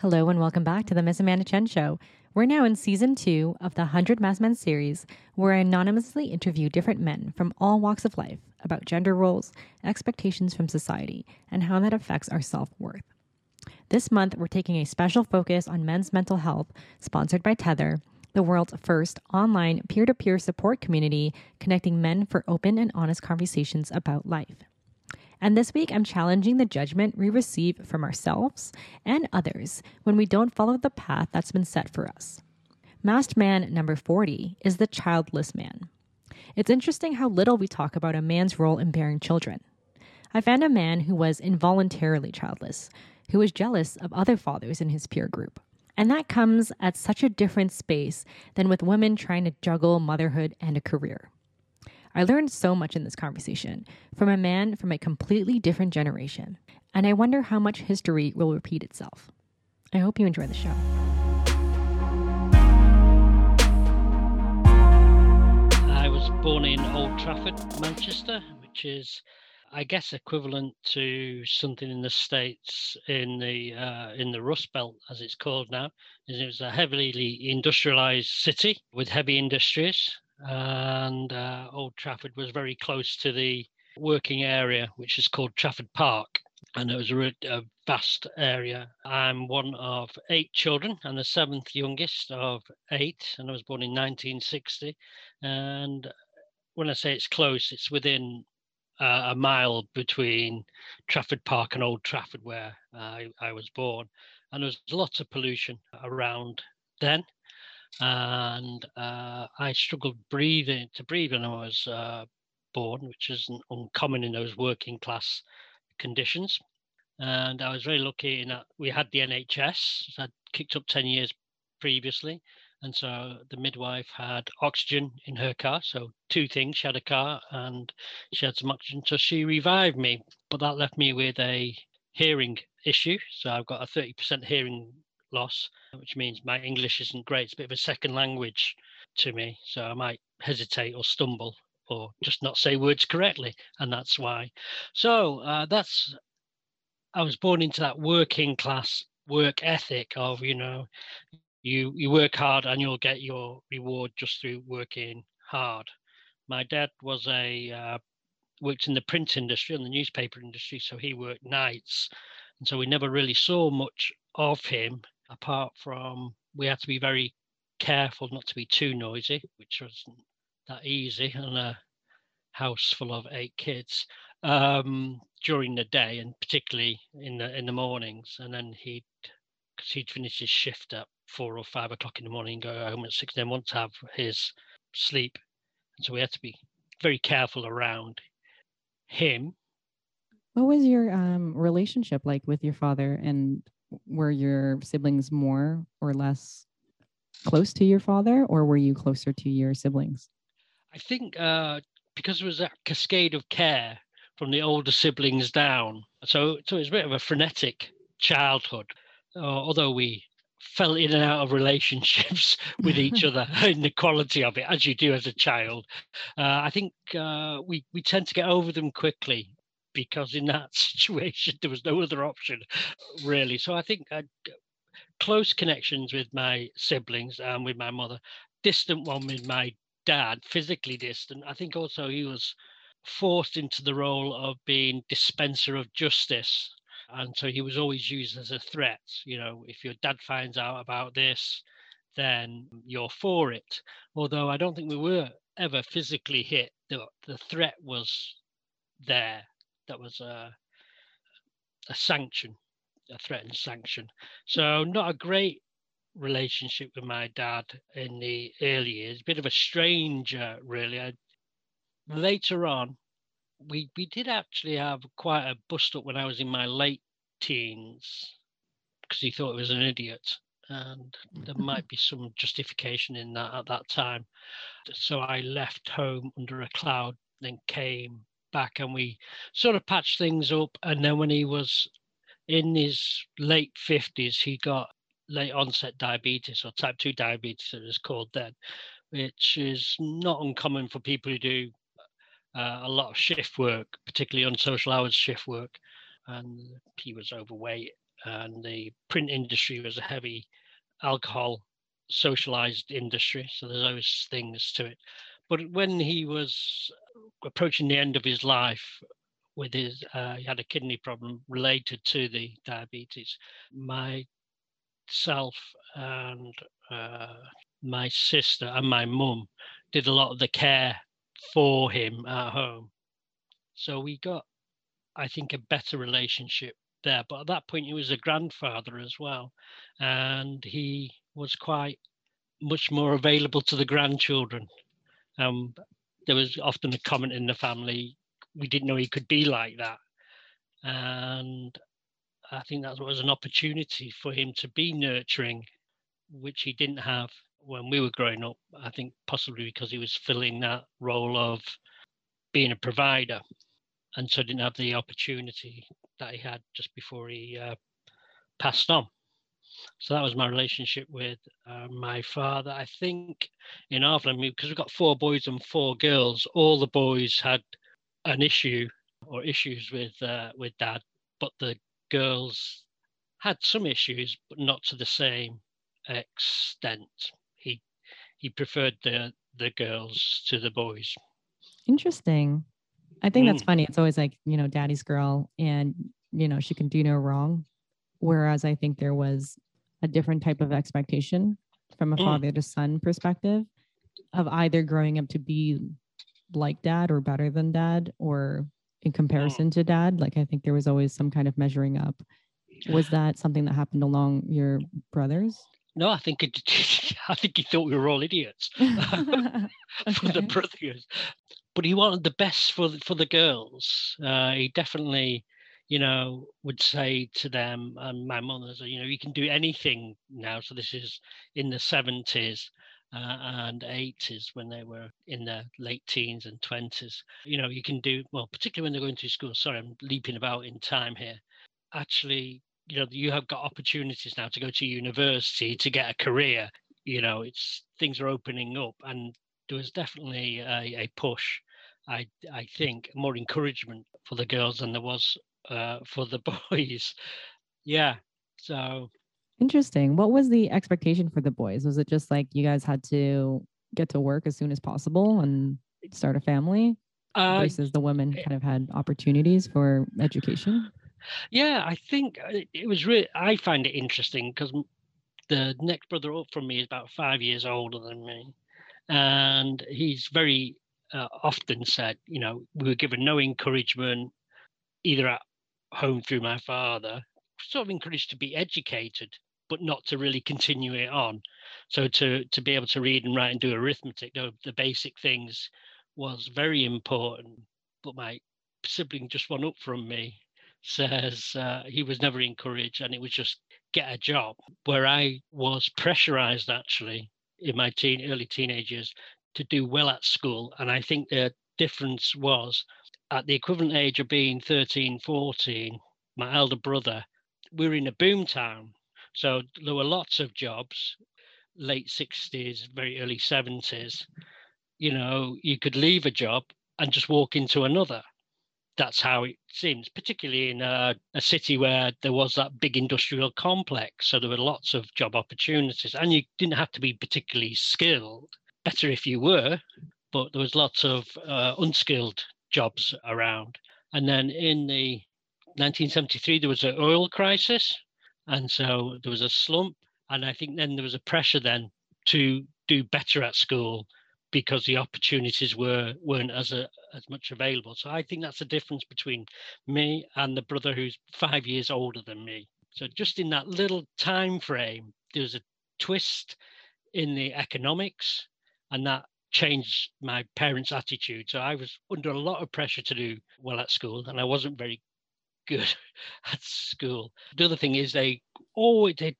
Hello and welcome back to the Miss Amanda Chen Show. We're now in season two of the 100 Masked Men series, where I anonymously interview different men from all walks of life about gender roles, expectations from society, and how that affects our self worth. This month, we're taking a special focus on men's mental health, sponsored by Tether, the world's first online peer to peer support community connecting men for open and honest conversations about life. And this week, I'm challenging the judgment we receive from ourselves and others when we don't follow the path that's been set for us. Masked man number 40 is the childless man. It's interesting how little we talk about a man's role in bearing children. I found a man who was involuntarily childless, who was jealous of other fathers in his peer group. And that comes at such a different space than with women trying to juggle motherhood and a career. I learned so much in this conversation from a man from a completely different generation, and I wonder how much history will repeat itself. I hope you enjoy the show. I was born in Old Trafford, Manchester, which is, I guess, equivalent to something in the states in the uh, in the Rust Belt, as it's called now. It was a heavily industrialized city with heavy industries, and uh, Old Trafford was very close to the working area, which is called Trafford Park. And it was a, a vast area. I'm one of eight children and the seventh youngest of eight, and I was born in 1960. And when I say it's close, it's within uh, a mile between Trafford Park and Old Trafford, where I, I was born. And there was lots of pollution around then and uh, I struggled breathing to breathe when I was uh, born, which isn't uncommon in those working class conditions. And I was very lucky in that we had the NHS. I'd kicked up ten years previously, and so the midwife had oxygen in her car. So two things: she had a car and she had some oxygen. So she revived me, but that left me with a hearing issue. So I've got a 30% hearing loss, which means my English isn't great. It's a bit of a second language to me. So I might hesitate or stumble or just not say words correctly. And that's why. So uh, that's, I was born into that working class work ethic of, you know, you, you work hard and you'll get your reward just through working hard. My dad was a, uh, worked in the print industry and the newspaper industry. So he worked nights. And so we never really saw much of him apart from we had to be very careful not to be too noisy, which wasn't that easy in a house full of eight kids um, during the day, and particularly in the in the mornings. And then he'd because he'd finish his shift at four or five o'clock in the morning, go home at six, then want to have his sleep, and so we had to be very careful around him. What was your um, relationship like with your father, and were your siblings more or less close to your father, or were you closer to your siblings? I think uh, because there was a cascade of care from the older siblings down, so so it was a bit of a frenetic childhood. Uh, although we fell in and out of relationships with each other in the quality of it, as you do as a child. Uh, I think uh, we we tend to get over them quickly because in that situation there was no other option really. So i think uh, i close connections with my siblings and with my mother distant one with my dad physically distant. I think also he was forced into the role of being dispenser of justice and so he was always used as a threat. You know if your dad finds out about this then you're for it. Although i don't think we were ever physically hit the, the threat was there that was a, a sanction, a threatened sanction. So not a great relationship with my dad in the early years. Bit of a stranger, really. I, later on, we we did actually have quite a bust up when I was in my late teens because he thought I was an idiot. And there might be some justification in that at that time. So I left home under a cloud, then came back and we sort of patched things up. And then when he was in his late 50s, he got late onset diabetes or type 2 diabetes, it was called then, which is not uncommon for people who do uh, a lot of shift work, particularly on social hours shift work. And he was overweight and the print industry was a heavy alcohol socialized industry. So there's always things to it. But when he was approaching the end of his life, with his, uh, he had a kidney problem related to the diabetes. Myself and uh, my sister and my mum did a lot of the care for him at home. So we got, I think, a better relationship there. But at that point, he was a grandfather as well. And he was quite much more available to the grandchildren. Um, there was often a comment in the family, we didn't know he could be like that. And I think that was an opportunity for him to be nurturing, which he didn't have when we were growing up. I think possibly because he was filling that role of being a provider and so didn't have the opportunity that he had just before he uh, passed on. So that was my relationship with uh, my father. I think in our family, because we've got four boys and four girls, all the boys had an issue or issues with uh, with dad, but the girls had some issues, but not to the same extent. He he preferred the the girls to the boys. Interesting. I think mm. that's funny. It's always like, you know, daddy's girl and, you know, she can do no wrong. Whereas I think there was a different type of expectation from a mm. father to son perspective of either growing up to be like dad or better than dad or in comparison mm. to dad. Like I think there was always some kind of measuring up. Was that something that happened along your brothers? No, I think it, I think he thought we were all idiots for the brothers but he wanted the best for for the girls. Uh, he definitely, you know, would say to them and my mother's, you know, you can do anything now. So this is in the seventies. Uh, and 80s when they were in their late teens and 20s. You know, you can do, well, particularly when they're going to school. Sorry, I'm leaping about in time here. Actually, you know, you have got opportunities now to go to university to get a career. You know, it's things are opening up and there was definitely a, a push. I I think more encouragement for the girls than there was uh, for the boys. yeah. So interesting. What was the expectation for the boys? Was it just like you guys had to get to work as soon as possible and start a family? Uh, versus the women kind of had opportunities for education? Yeah, I think uh, it was really, I find it interesting because the next brother up from me is about five years older than me and he's very uh, often said, you know, we were given no encouragement either at home through my father, sort of encouraged to be educated, but not to really continue it on. So to to be able to read and write and do arithmetic, the, the basic things, was very important. But my sibling, just one up from me, says uh, he was never encouraged, and it was just get a job. Where I was pressurized actually in my teen early teenagers to do well at school and i think the difference was at the equivalent age of being 13 14 my elder brother we were in a boom town so there were lots of jobs late 60s very early 70s you know you could leave a job and just walk into another that's how it seems, particularly in a, a, city where there was that big industrial complex. So there were lots of job opportunities, and you didn't have to be particularly skilled. Better if you were, but there was lots of uh, unskilled jobs around. And then in the 1973, there was an oil crisis, and so there was a slump. And I think then there was a pressure then to do better at school because the opportunities were weren't as a, as much available. So I think that's the difference between me and the brother who's five years older than me. So just in that little time frame, there was a twist in the economics, and that changed my parents' attitude. So I was under a lot of pressure to do well at school, and I wasn't very good at school. The other thing is they always did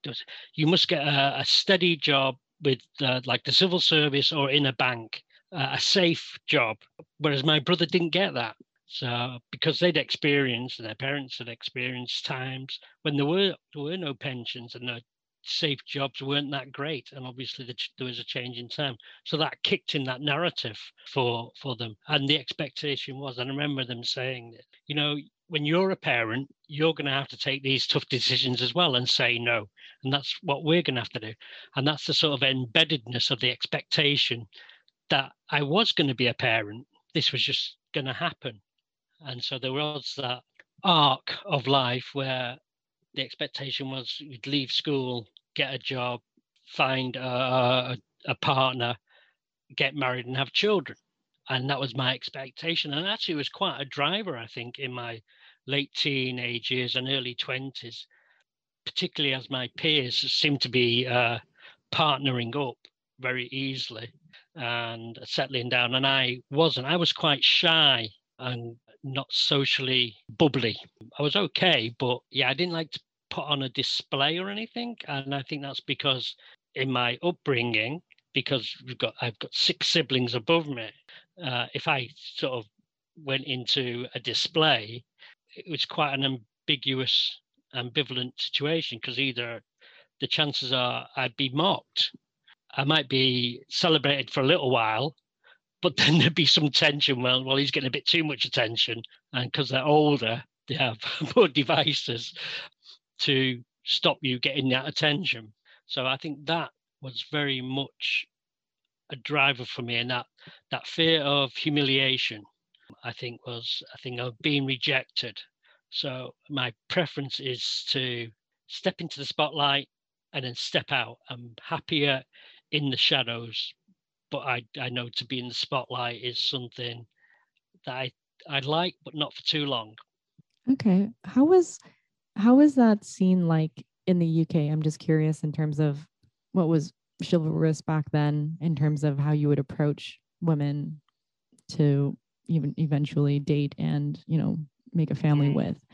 you must get a, a steady job with uh, like the civil service or in a bank, uh, a safe job. Whereas my brother didn't get that. So because they'd experienced and their parents had experienced times when there were there were no pensions and the safe jobs weren't that great, and obviously the, there was a change in time. So that kicked in that narrative for for them, and the expectation was. And I remember them saying that you know when you're a parent, you're going to have to take these tough decisions as well and say no. And that's what we're going to have to do. And that's the sort of embeddedness of the expectation that I was going to be a parent. This was just going to happen. And so there was that arc of life where the expectation was you'd leave school, get a job, find a, a partner, get married, and have children. And that was my expectation. And actually, was quite a driver, I think, in my late teenage years and early 20s, particularly as my peers seemed to be uh, partnering up very easily and settling down. And I wasn't, I was quite shy and not socially bubbly. I was okay, but yeah, I didn't like to put on a display or anything. And I think that's because in my upbringing, because we've got I've got six siblings above me. Uh, if I sort of went into a display, it was quite an ambiguous, ambivalent situation because either the chances are I'd be mocked, I might be celebrated for a little while, but then there'd be some tension. Well, well, he's getting a bit too much attention, and because they're older, they have more devices to stop you getting that attention. So I think that was very much a driver for me, and that that fear of humiliation I think was a thing of being rejected. So my preference is to step into the spotlight and then step out. I'm happier in the shadows, but I, I know to be in the spotlight is something that I, I like, but not for too long. Okay. How was how was that scene like in the UK? I'm just curious in terms of what was chivalrous back then in terms of how you would approach women to even eventually date and you know make a family mm. with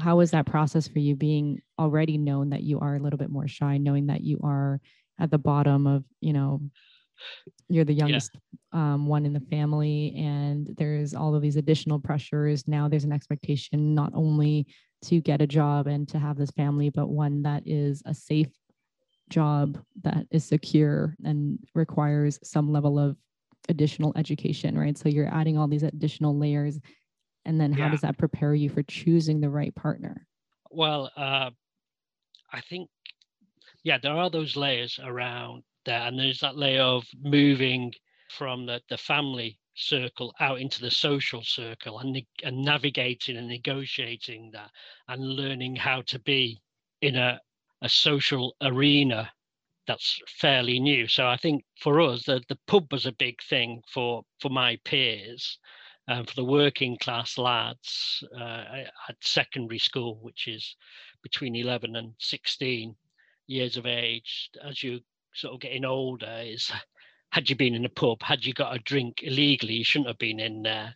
how was that process for you being already known that you are a little bit more shy knowing that you are at the bottom of you know you're the youngest yeah. um, one in the family and there's all of these additional pressures now there's an expectation not only to get a job and to have this family but one that is a safe job that is secure and requires some level of additional education, right? So you're adding all these additional layers. And then how yeah. does that prepare you for choosing the right partner? Well, uh, I think, yeah, there are those layers around there. And there's that layer of moving from the, the family circle out into the social circle and, and navigating and negotiating that and learning how to be in a, a social arena that's fairly new. So I think for us, the, the pub was a big thing for for my peers, um, for the working class lads uh, at secondary school, which is between 11 and 16 years of age. As you sort of getting older, is had you been in a pub, had you got a drink illegally, you shouldn't have been in there.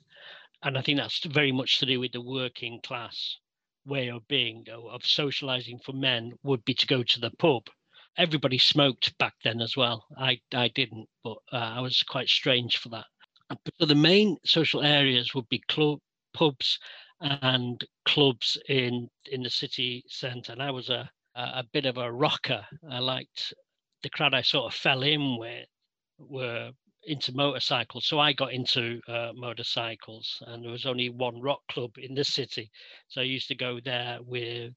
And I think that's very much to do with the working class way of being, of socializing for men would be to go to the pub everybody smoked back then as well. I I didn't, but uh, I was quite strange for that. But the main social areas would be club, pubs, and clubs in in the city centre. And I was a a bit of a rocker. I liked the crowd I sort of fell in with were into motorcycles. So I got into uh, motorcycles, and there was only one rock club in the city. So I used to go there with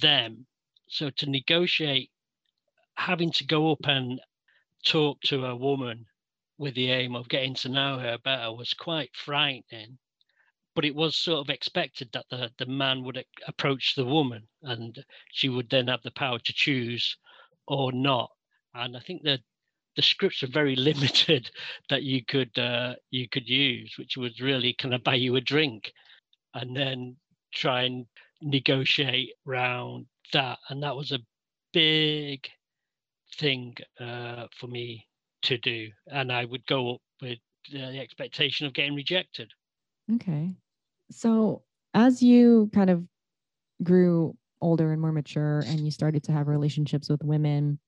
them. So to negotiate having to go up and talk to a woman with the aim of getting to know her better was quite frightening. But it was sort of expected that the, the man would approach the woman and she would then have the power to choose or not. And I think that the scripts are very limited that you could uh, you could use, which was really kind of buy you a drink, and then try and negotiate around that. And that was a big thing uh, for me to do, and I would go up with the expectation of getting rejected. Okay, so as you kind of grew older and more mature, and you started to have relationships with women,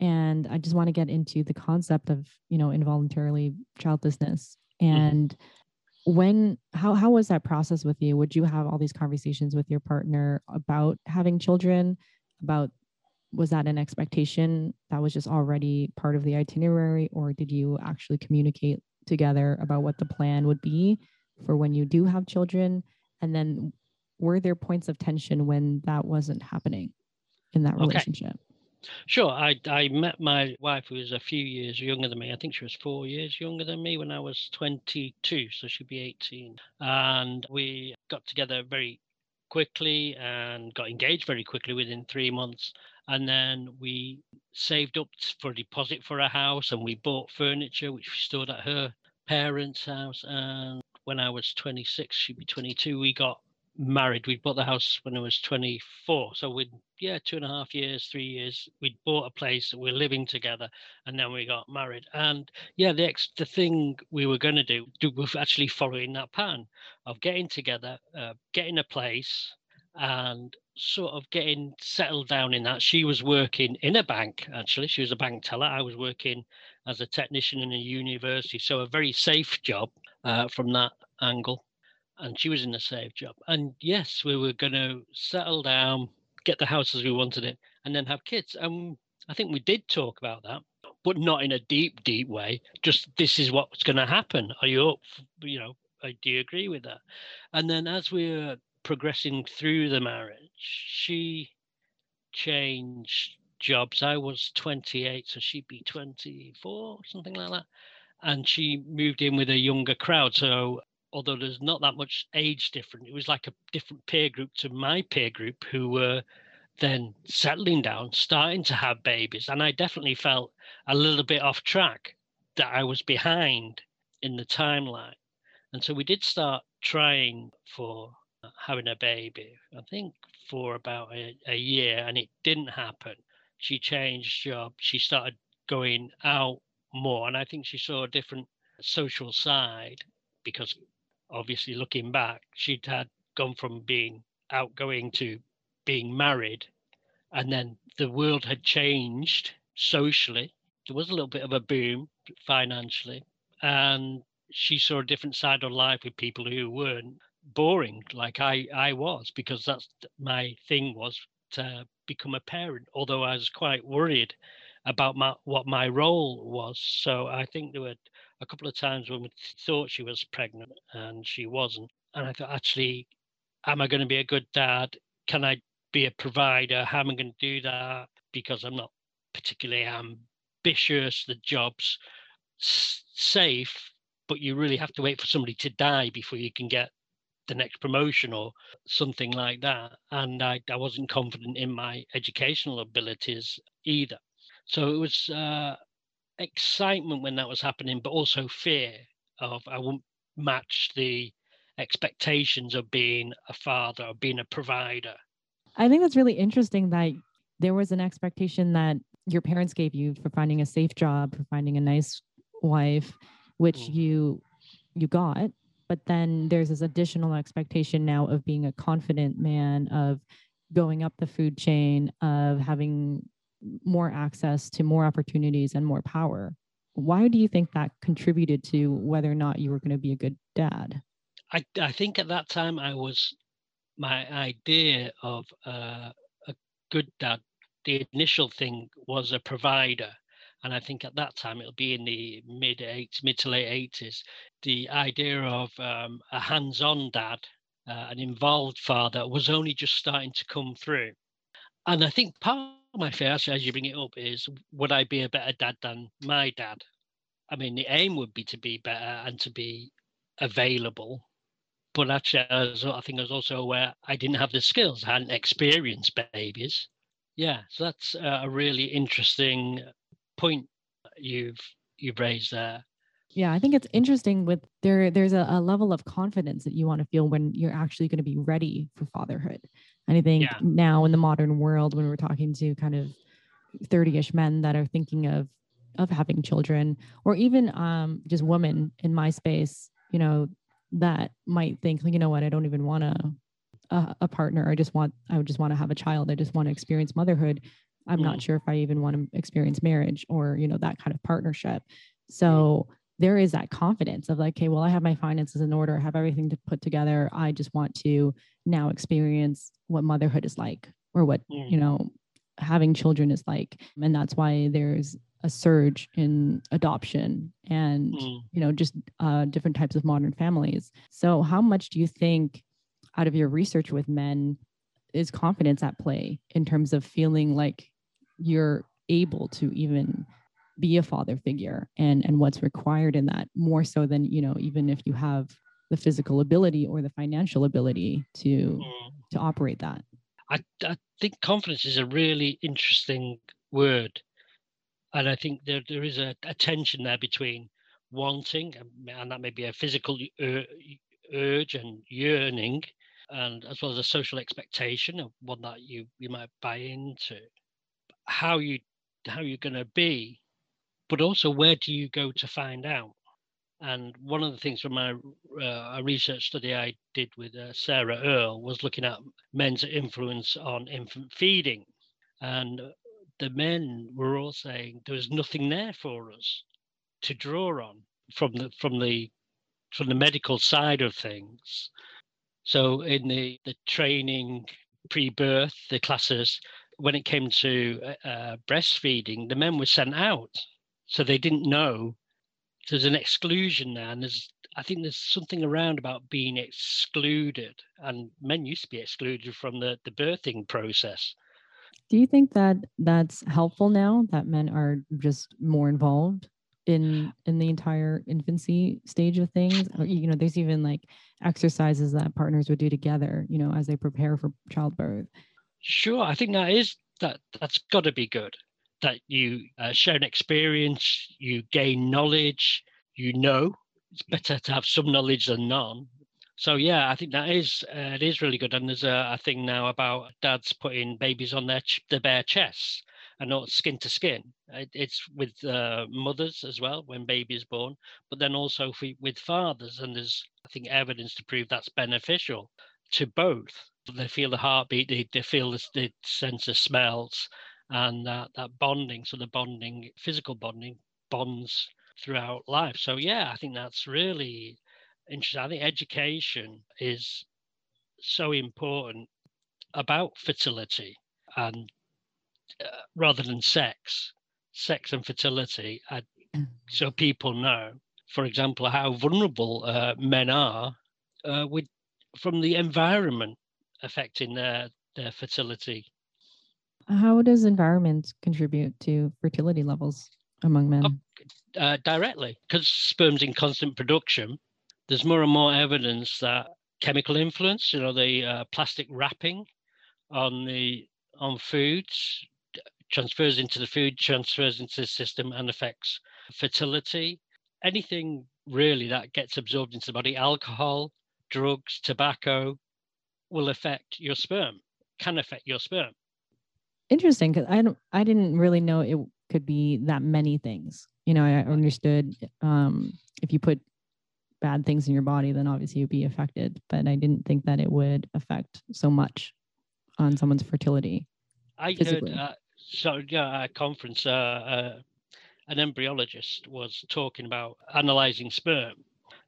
and I just want to get into the concept of you know involuntarily childlessness mm-hmm. and. Mm-hmm when how how was that process with you would you have all these conversations with your partner about having children about was that an expectation that was just already part of the itinerary or did you actually communicate together about what the plan would be for when you do have children and then were there points of tension when that wasn't happening in that relationship? Okay. Sure. I I met my wife who was a few years younger than me. I think she was four years younger than me when I was 22, so she'd be 18. And we got together very quickly and got engaged very quickly within three months. And then we saved up for a deposit for a house and we bought furniture, which we stored at her parents' house. And when I was 26, she'd be 22, we got married. We bought the house when I was 24. So we yeah, two and a half years, three years, we bought a place, we we're living together, and then we got married. And yeah, the ex- the thing we were going to do, do was actually following that pattern of getting together, uh, getting a place, and sort of getting settled down in that. She was working in a bank, actually. She was a bank teller. I was working as a technician in a university. So a very safe job uh, from that angle and she was in a safe job. And yes, we were going to settle down, get the house as we wanted it, and then have kids. And I think we did talk about that, but not in a deep, deep way. Just this is what's going to happen. Are you up? You know, uh, do you agree with that? And then as we were progressing through the marriage, she changed jobs. I was 28, so she'd be 24, something like that. And she moved in with a younger crowd. So although there's not that much age difference, it was like a different peer group to my peer group who were then settling down, starting to have babies. And I definitely felt a little bit off track that I was behind in the timeline. And so we did start trying for uh, having a baby, I think for about a, a year, and it didn't happen. She changed job, she started going out more, and I think she saw a different social side because obviously looking back, she'd had gone from being outgoing to being married. And then the world had changed socially. There was a little bit of a boom financially. And she saw a different side of life with people who weren't boring like I, I was, because that's my thing was to become a parent, although I was quite worried about my, what my role was. So I think there were a couple of times when we thought she was pregnant and she wasn't. And I thought, actually, am I going to be a good dad? Can I be a provider? How am I going to do that? Because I'm not particularly ambitious. The job's safe, but you really have to wait for somebody to die before you can get the next promotion or something like that. And I, I wasn't confident in my educational abilities either. So it was uh, excitement when that was happening, but also fear of I won't match the expectations of being a father or being a provider. I think that's really interesting that there was an expectation that your parents gave you for finding a safe job, for finding a nice wife, which mm. you you got. But then there's this additional expectation now of being a confident man, of going up the food chain, of having more access to more opportunities and more power. Why do you think that contributed to whether or not you were going to be a good dad? I, I think at that time I was, my idea of uh, a good dad, the initial thing was a provider. And I think at that time it'll be in the mid eight, mid to late eighties. The idea of um, a hands-on dad, uh, an involved father, was only just starting to come through. And I think part my fear, as you bring it up, is would I be a better dad than my dad? I mean, the aim would be to be better and to be available. But actually, I think I was also aware I didn't have the skills. I hadn't experienced babies. Yeah, so that's a really interesting point you've you've raised there. Yeah, I think it's interesting with there there's a, a level of confidence that you want to feel when you're actually going to be ready for fatherhood. And I think yeah. now in the modern world, when we're talking to kind of 30-ish men that are thinking of of having children, or even um, just women in my space, you know, that might think, you know what, I don't even want a, a, a partner. I just want, I would just want to have a child. I just want to experience motherhood. I'm mm. not sure if I even want to experience marriage or, you know, that kind of partnership. So there is that confidence of like, okay, well, I have my finances in order, I have everything to put together. I just want to now experience what motherhood is like or what, mm. you know, having children is like. And that's why there's a surge in adoption and, mm. you know, just uh, different types of modern families. So, how much do you think? out of your research with men is confidence at play in terms of feeling like you're able to even be a father figure and and what's required in that more so than you know even if you have the physical ability or the financial ability to mm. to operate that. I, I think confidence is a really interesting word. And i think there, there is a, a tension there between wanting and that may be a physical urge and yearning and as well as a social expectation of one that you you might buy into. How you how you're going to be but also where do you go to find out and one of the things from my uh, research study I did with uh, Sarah Earle was looking at men's influence on infant feeding. And the men were all saying there was nothing there for us to draw on from the from the from the medical side of things. So in the, the training pre-birth, the classes, when it came to uh, uh, breastfeeding, the men were sent out. So they didn't know there's an exclusion there. And there's, I think there's something around about being excluded. And men used to be excluded from the, the birthing process. Do you think that that's helpful now that men are just more involved? in in the entire infancy stage of things or, you know there's even like exercises that partners would do together you know as they prepare for childbirth sure i think that is that that's got to be good that you uh, share an experience you gain knowledge you know it's better to have some knowledge than none so yeah i think that is uh, it is really good and there's a, a thing now about dads putting babies on their ch- their bare chests and not skin to skin. It's with uh, mothers as well when baby is born, but then also for, with fathers. And there's, I think, evidence to prove that's beneficial to both. They feel the heartbeat, they, they feel the, the sense of smells and that, that bonding. So the bonding, physical bonding, bonds throughout life. So, yeah, I think that's really interesting. I think education is so important about fertility and uh, rather than sex, sex and fertility, uh, mm. so people know, for example, how vulnerable uh, men are uh, with from the environment affecting their their fertility. How does environment contribute to fertility levels among men? Uh, directly, because sperm's in constant production. There's more and more evidence that chemical influence, you know, the uh, plastic wrapping on the on foods transfers into the food, transfers into the system, and affects fertility. Anything really that gets absorbed into the body, alcohol, drugs, tobacco, will affect your sperm, can affect your sperm. Interesting, because I don't, I didn't really know it could be that many things. You know, I understood um, if you put bad things in your body, then obviously you'd be affected. But I didn't think that it would affect so much on someone's fertility. I physically. heard uh, so yeah, at a conference, uh, uh, an embryologist was talking about analyzing sperm,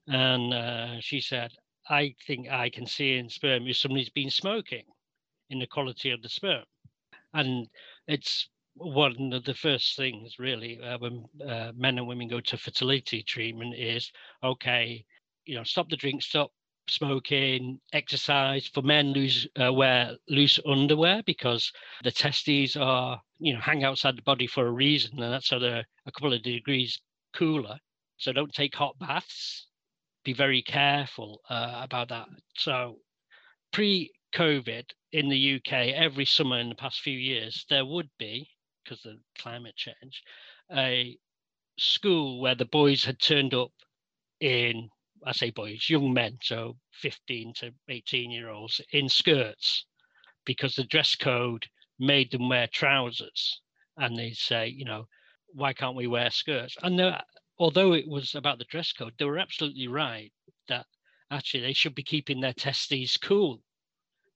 and uh, she said, "I think I can see in sperm if somebody's been smoking, in the quality of the sperm, and it's." One of the first things, really, uh, when uh, men and women go to fertility treatment, is okay, you know, stop the drink, stop smoking, exercise. For men, lose uh, wear loose underwear because the testes are, you know, hang outside the body for a reason, and that's so they're a couple of degrees cooler. So don't take hot baths. Be very careful uh, about that. So pre-COVID in the UK, every summer in the past few years, there would be, because of climate change, a school where the boys had turned up in I say boys, young men, so 15 to 18 year olds in skirts because the dress code made them wear trousers. And they say, you know, why can't we wear skirts? And although it was about the dress code, they were absolutely right that actually they should be keeping their testes cool.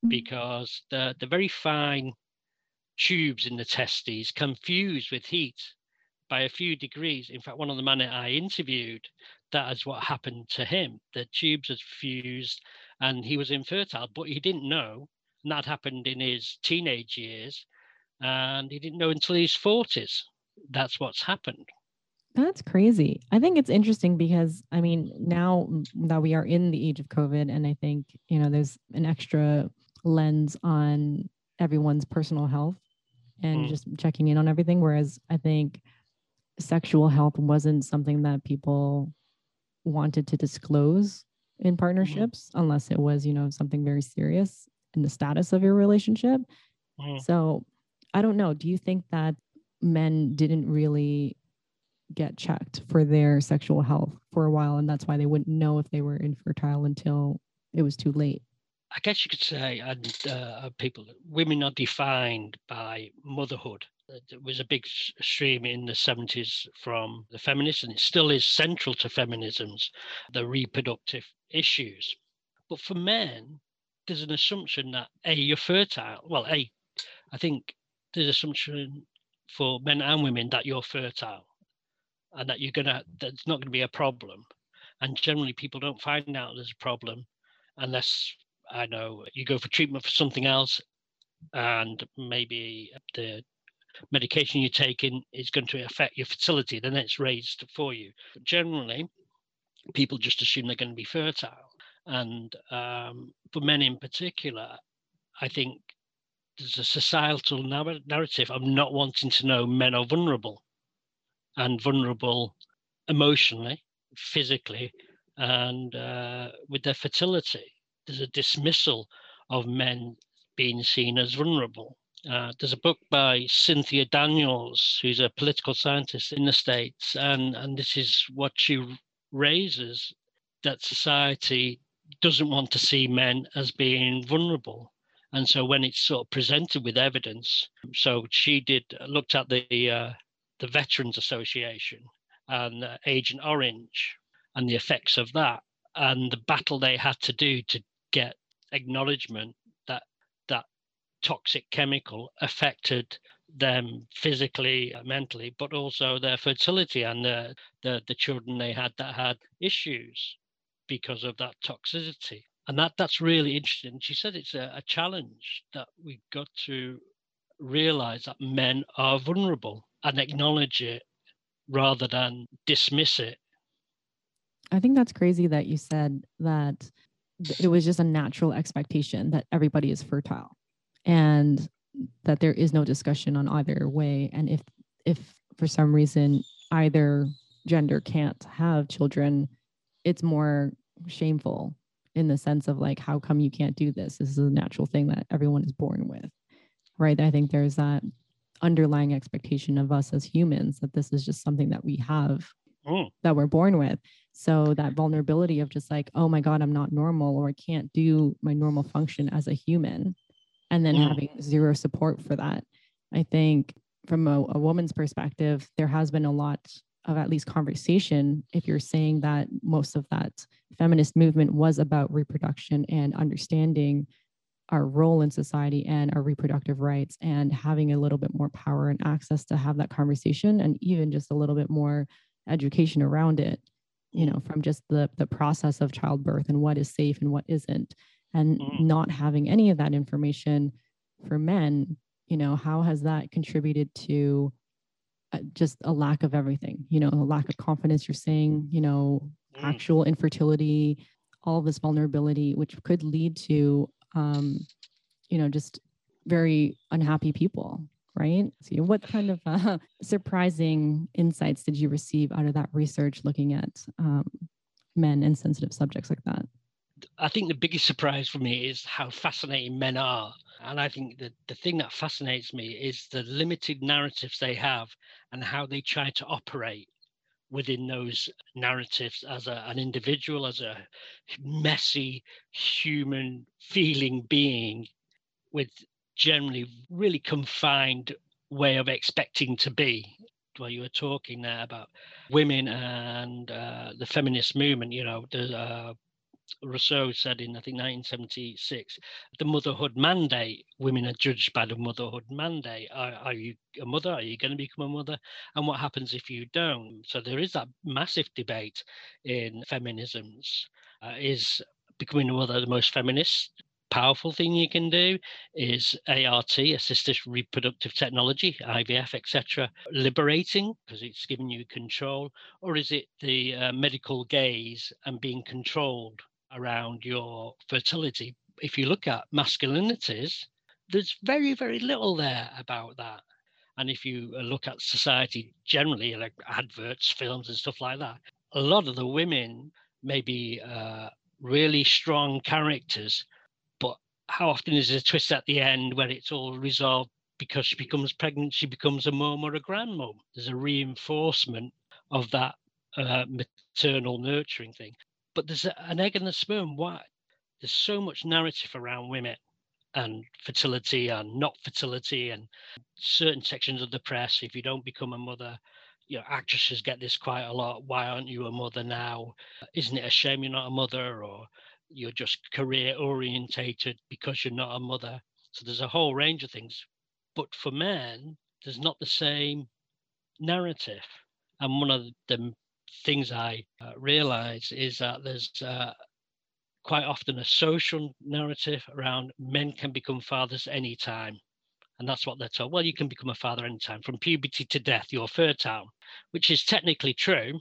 Mm. because the, the very fine tubes in the testes can fuse with heat by a few degrees. In fact, one of the men I interviewed that is what happened to him. The tubes had fused and he was infertile, but he didn't know. And that happened in his teenage years. And he didn't know until his 40s. That's what's happened. That's crazy. I think it's interesting because I mean, now that we are in the age of COVID, and I think, you know, there's an extra lens on everyone's personal health and mm. just checking in on everything. Whereas I think sexual health wasn't something that people wanted to disclose in mm-hmm. partnerships mm. unless it was, you know, something very serious in the status of your relationship. Mm. So I don't know. Do you think that men didn't really get checked for their sexual health for a while and that's why they wouldn't know if they were infertile until it was too late i guess you could say and uh, people women are defined by motherhood. It was a big stream in the 70s from the feminists and it still is central to feminisms the reproductive issues. But for men there's an assumption that a you're fertile well a i think there's an assumption for men and women that you're fertile and that you're gonna that's not going to be a problem. And generally people don't find out there's a problem unless i know you go for treatment for something else and maybe the medication you're taking is going to affect your fertility then it's raised for you but generally people just assume they're going to be fertile and um, for men in particular i think there's a societal narrative of not wanting to know men are vulnerable and vulnerable emotionally, physically, and uh, with their fertility. There's a dismissal of men being seen as vulnerable. Uh, there's a book by Cynthia Daniels, who's a political scientist in the States, and, and this is what she raises that society doesn't want to see men as being vulnerable. And so when it's sort of presented with evidence, so she did looked at the uh, the Veterans Association and uh, Agent Orange and the effects of that and the battle they had to do to get acknowledgement that that toxic chemical affected them physically mentally but also their fertility and the, the the children they had that had issues because of that toxicity and that that's really interesting she said it's a, a challenge that we've got to realize that men are vulnerable and acknowledge it rather than dismiss it. I think that's crazy that you said that it was just a natural expectation that everybody is fertile and that there is no discussion on either way. And if if for some reason either gender can't have children it's more shameful in the sense of like how come you can't do this? This is a natural thing that everyone is born with right? I think there's that underlying expectation of us as humans that this is just something that we have mm. that we're born with so that vulnerability of just like oh my god i'm not normal or i can't do my normal function as a human and then mm. having zero support for that i think from a, a woman's perspective there has been a lot of at least conversation if you're saying that most of that feminist movement was about reproduction and understanding our role in society and our reproductive rights and having a little bit more power and access to have that conversation and even just a little bit more education around it you know from just the the process of childbirth and what is safe and what isn't and mm. not having any of that information for men you know how has that contributed to uh, just a lack of everything you know a lack of confidence you're saying you know mm. actual infertility all this vulnerability which could lead to um, you know, just very unhappy people, right? So, what kind of uh, surprising insights did you receive out of that research looking at um, men and sensitive subjects like that? I think the biggest surprise for me is how fascinating men are. And I think that the thing that fascinates me is the limited narratives they have and how they try to operate within those narratives as a, an individual, as a messy human feeling being with generally really confined way of expecting to be. While you were talking there about women and uh, the feminist movement, you know, the uh, Russo said in, I think, 1976, the motherhood mandate, women are judged by the motherhood mandate. Are, are, you a mother? Are you going to become a mother? And what happens if you don't? So there is that massive debate in feminisms. Uh, is becoming a mother the most feminist powerful thing you can do is ART, assisted reproductive technology, IVF, etc., liberating because it's giving you control, or is it the uh, medical gaze and being controlled around your fertility? If you look at masculinities, there's very, very little there about that. And if you uh, look at society generally, like adverts, films, and stuff like that, a lot of the women may be uh, really strong characters, how often is there a twist at the end where it's all resolved because she becomes pregnant, she becomes a mom or a grandmom? There's a reinforcement of that uh, maternal nurturing thing. But there's a, an egg and the sperm. Why? There's so much narrative around women and fertility and not fertility and certain sections of the press if you don't become a mother you know actresses get this quite a lot why aren't you a mother now isn't it a shame you're not a mother or you're just career orientated because you're not a mother so there's a whole range of things but for men there's not the same narrative and one of the things i uh, realize is that there's uh, quite often a social narrative around men can become fathers anytime. And that's what they're told. Well, you can become a father anytime, from puberty to death, you're fertile, which is technically true.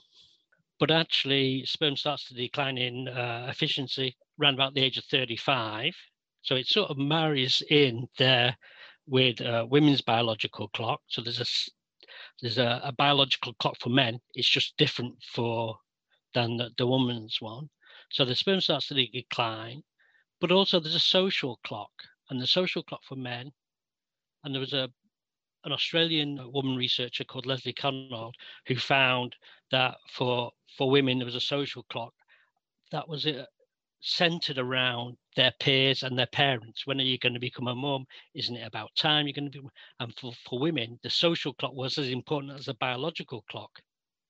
But actually, sperm starts to decline in uh, efficiency around about the age of 35. So it sort of marries in there with uh, women's biological clock. So there's a there's a, a, biological clock for men. It's just different for than the, the woman's one. So the sperm starts to decline, but also there's a social clock, and the social clock for men. And there was a an Australian woman researcher called Leslie Cannold who found that for for women there was a social clock that was uh, centered around their peers and their parents. When are you going to become a mum? Isn't it about time you're going to be? And for, for women, the social clock was as important as the biological clock.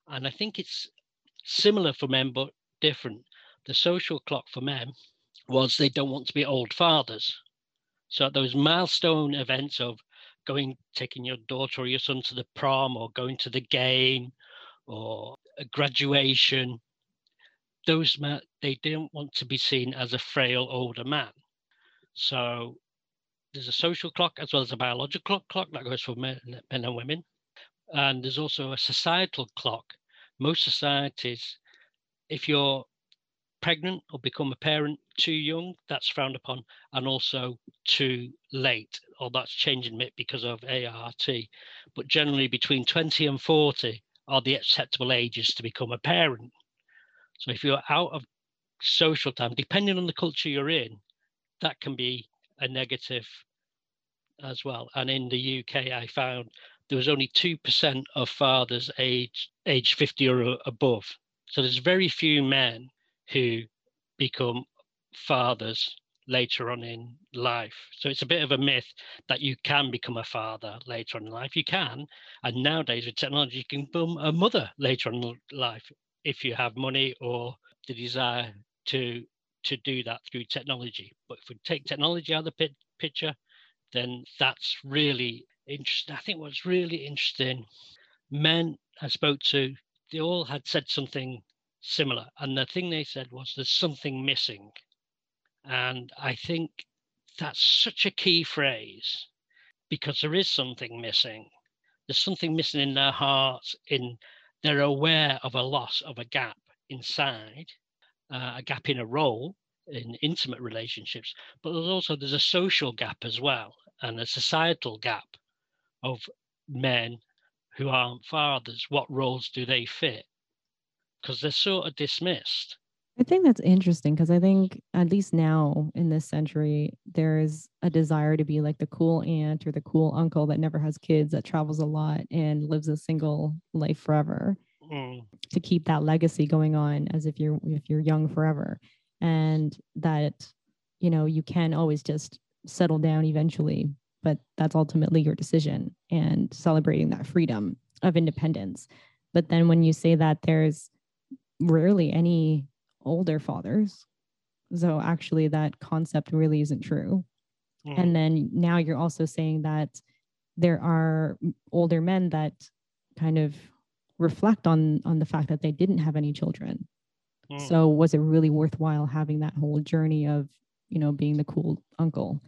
And I think it's similar for men, but different the social clock for men was they don't want to be old fathers. So those milestone events of going, taking your daughter or your son to the prom or going to the game or a graduation, those men, they didn't want to be seen as a frail older man. So there's a social clock as well as a biological clock that goes for men, men and women. And there's also a societal clock. Most societies, if you're pregnant or become a parent too young, that's frowned upon, and also too late, or that's changing a bit because of ART. But generally, between 20 and 40 are the acceptable ages to become a parent. So if you're out of social time, depending on the culture you're in, that can be a negative as well. And in the UK, I found there was only 2% of fathers age, age 50 or above. So there's very few men who become fathers later on in life. So it's a bit of a myth that you can become a father later on in life. You can. And nowadays with technology, you can become a mother later on in life if you have money or the desire to to do that through technology. But if we take technology out of the picture, then that's really interesting. I think what's really interesting, men I spoke to, they all had said something similar. And the thing they said was there's something missing. And I think that's such a key phrase because there is something missing. There's something missing in their hearts, in they're aware of a loss of a gap inside, uh, a gap in a role in intimate relationships, but there's also there's a social gap as well and a societal gap of men who aren't fathers. What roles do they fit? Because they're sort of dismissed. I think that's interesting because I think at least now in this century, there's a desire to be like the cool aunt or the cool uncle that never has kids, that travels a lot and lives a single life forever. Mm. To keep that legacy going on as if you're if you're young forever. And that, you know, you can always just settle down eventually, but that's ultimately your decision and celebrating that freedom of independence. But then when you say that there's rarely any older fathers. So actually, that concept really isn't true. Mm. And then now you're also saying that there are older men that kind of reflect on on the fact that they didn't have any children. Mm. So was it really worthwhile having that whole journey of you know, being the cool uncle,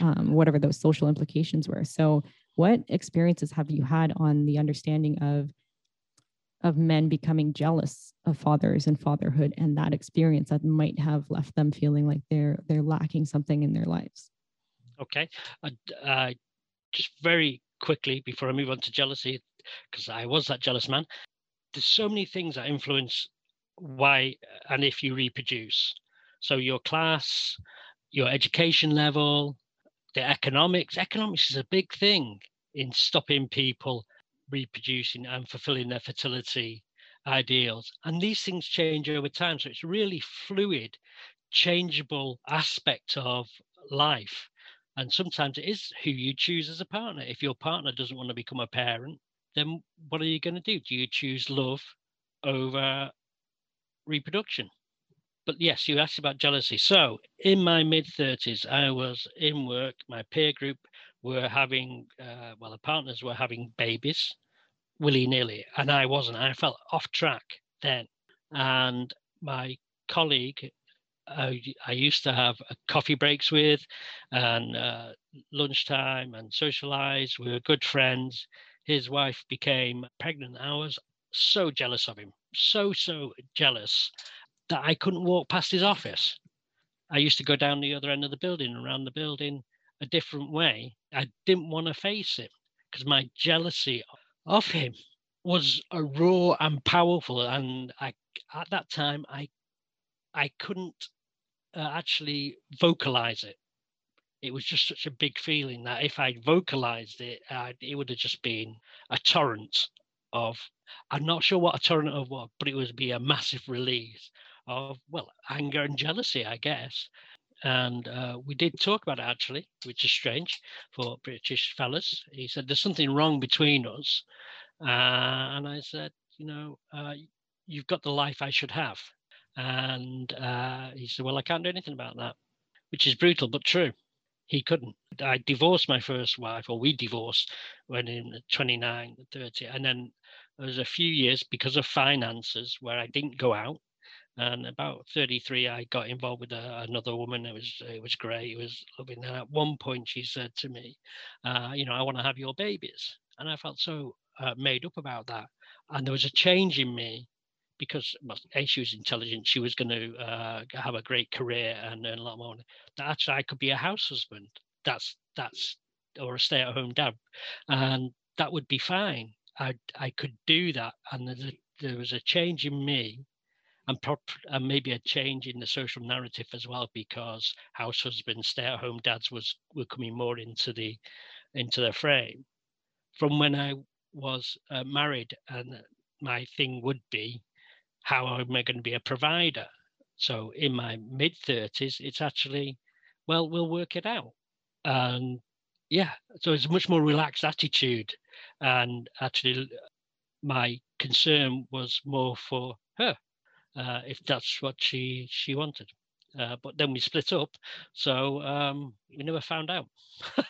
um, whatever those social implications were. So, what experiences have you had on the understanding of of men becoming jealous of fathers and fatherhood and that experience that might have left them feeling like they're they're lacking something in their lives. Okay. Uh, uh, just very quickly before i move on to jealousy because i was that jealous man. There's so many things that influence why and if you reproduce. So your class your education level the economics economics is a big thing in stopping people reproducing and fulfilling their fertility ideals. And these things change over time. So it's really fluid, changeable aspect of life. And sometimes it is who you choose as a partner. If your partner doesn't want to become a parent, then what are you going to do? Do you choose love over reproduction? But yes, you asked about jealousy. So in my mid 30s, I was in work, my peer group were having, uh, well, the partners were having babies willy nilly, and I wasn't. I felt off track then. And my colleague, uh, I used to have coffee breaks with, and uh, lunchtime and socialize. We were good friends. His wife became pregnant. I was so jealous of him, so, so jealous that I couldn't walk past his office. I used to go down the other end of the building, around the building a different way. I didn't want to face it because my jealousy of him was a raw and powerful and i at that time i i couldn't uh, actually vocalize it. It was just such a big feeling that if i vocalized it uh, it would have just been a torrent of i'm not sure what a torrent of what but it would be a massive release of well anger and jealousy i guess and uh, we did talk about it actually, which is strange for British fellas. He said, There's something wrong between us. Uh, and I said, You know, uh, you've got the life I should have. And uh, he said, Well, I can't do anything about that, which is brutal, but true. He couldn't. I divorced my first wife, or we divorced when in 29, 30. And then there was a few years because of finances where I didn't go out and about 33 i got involved with a, another woman it was it was great it was loving and at one point she said to me uh, you know i want to have your babies. And i felt so uh, made up about that. And there was a change in me because well, a, she was intelligent she was going to uh, have a great career and earn a lot more money. That actually i could be a house husband. That's that's or a stay-at-home dad. And that would be fine. I i could do that. And there, there was a change in me and, prop, and maybe a change in the social narrative as well because house husbands stay-at-home dads was were coming more into the into the frame. From when i was uh, married and my thing would be how am i going to be a provider? So in my mid 30s it's actually well we'll work it out. And yeah so it's a much more relaxed attitude. And actually my concern was more for her uh, if that's what she she wanted. Uh, but then we split up, so um, we never found out.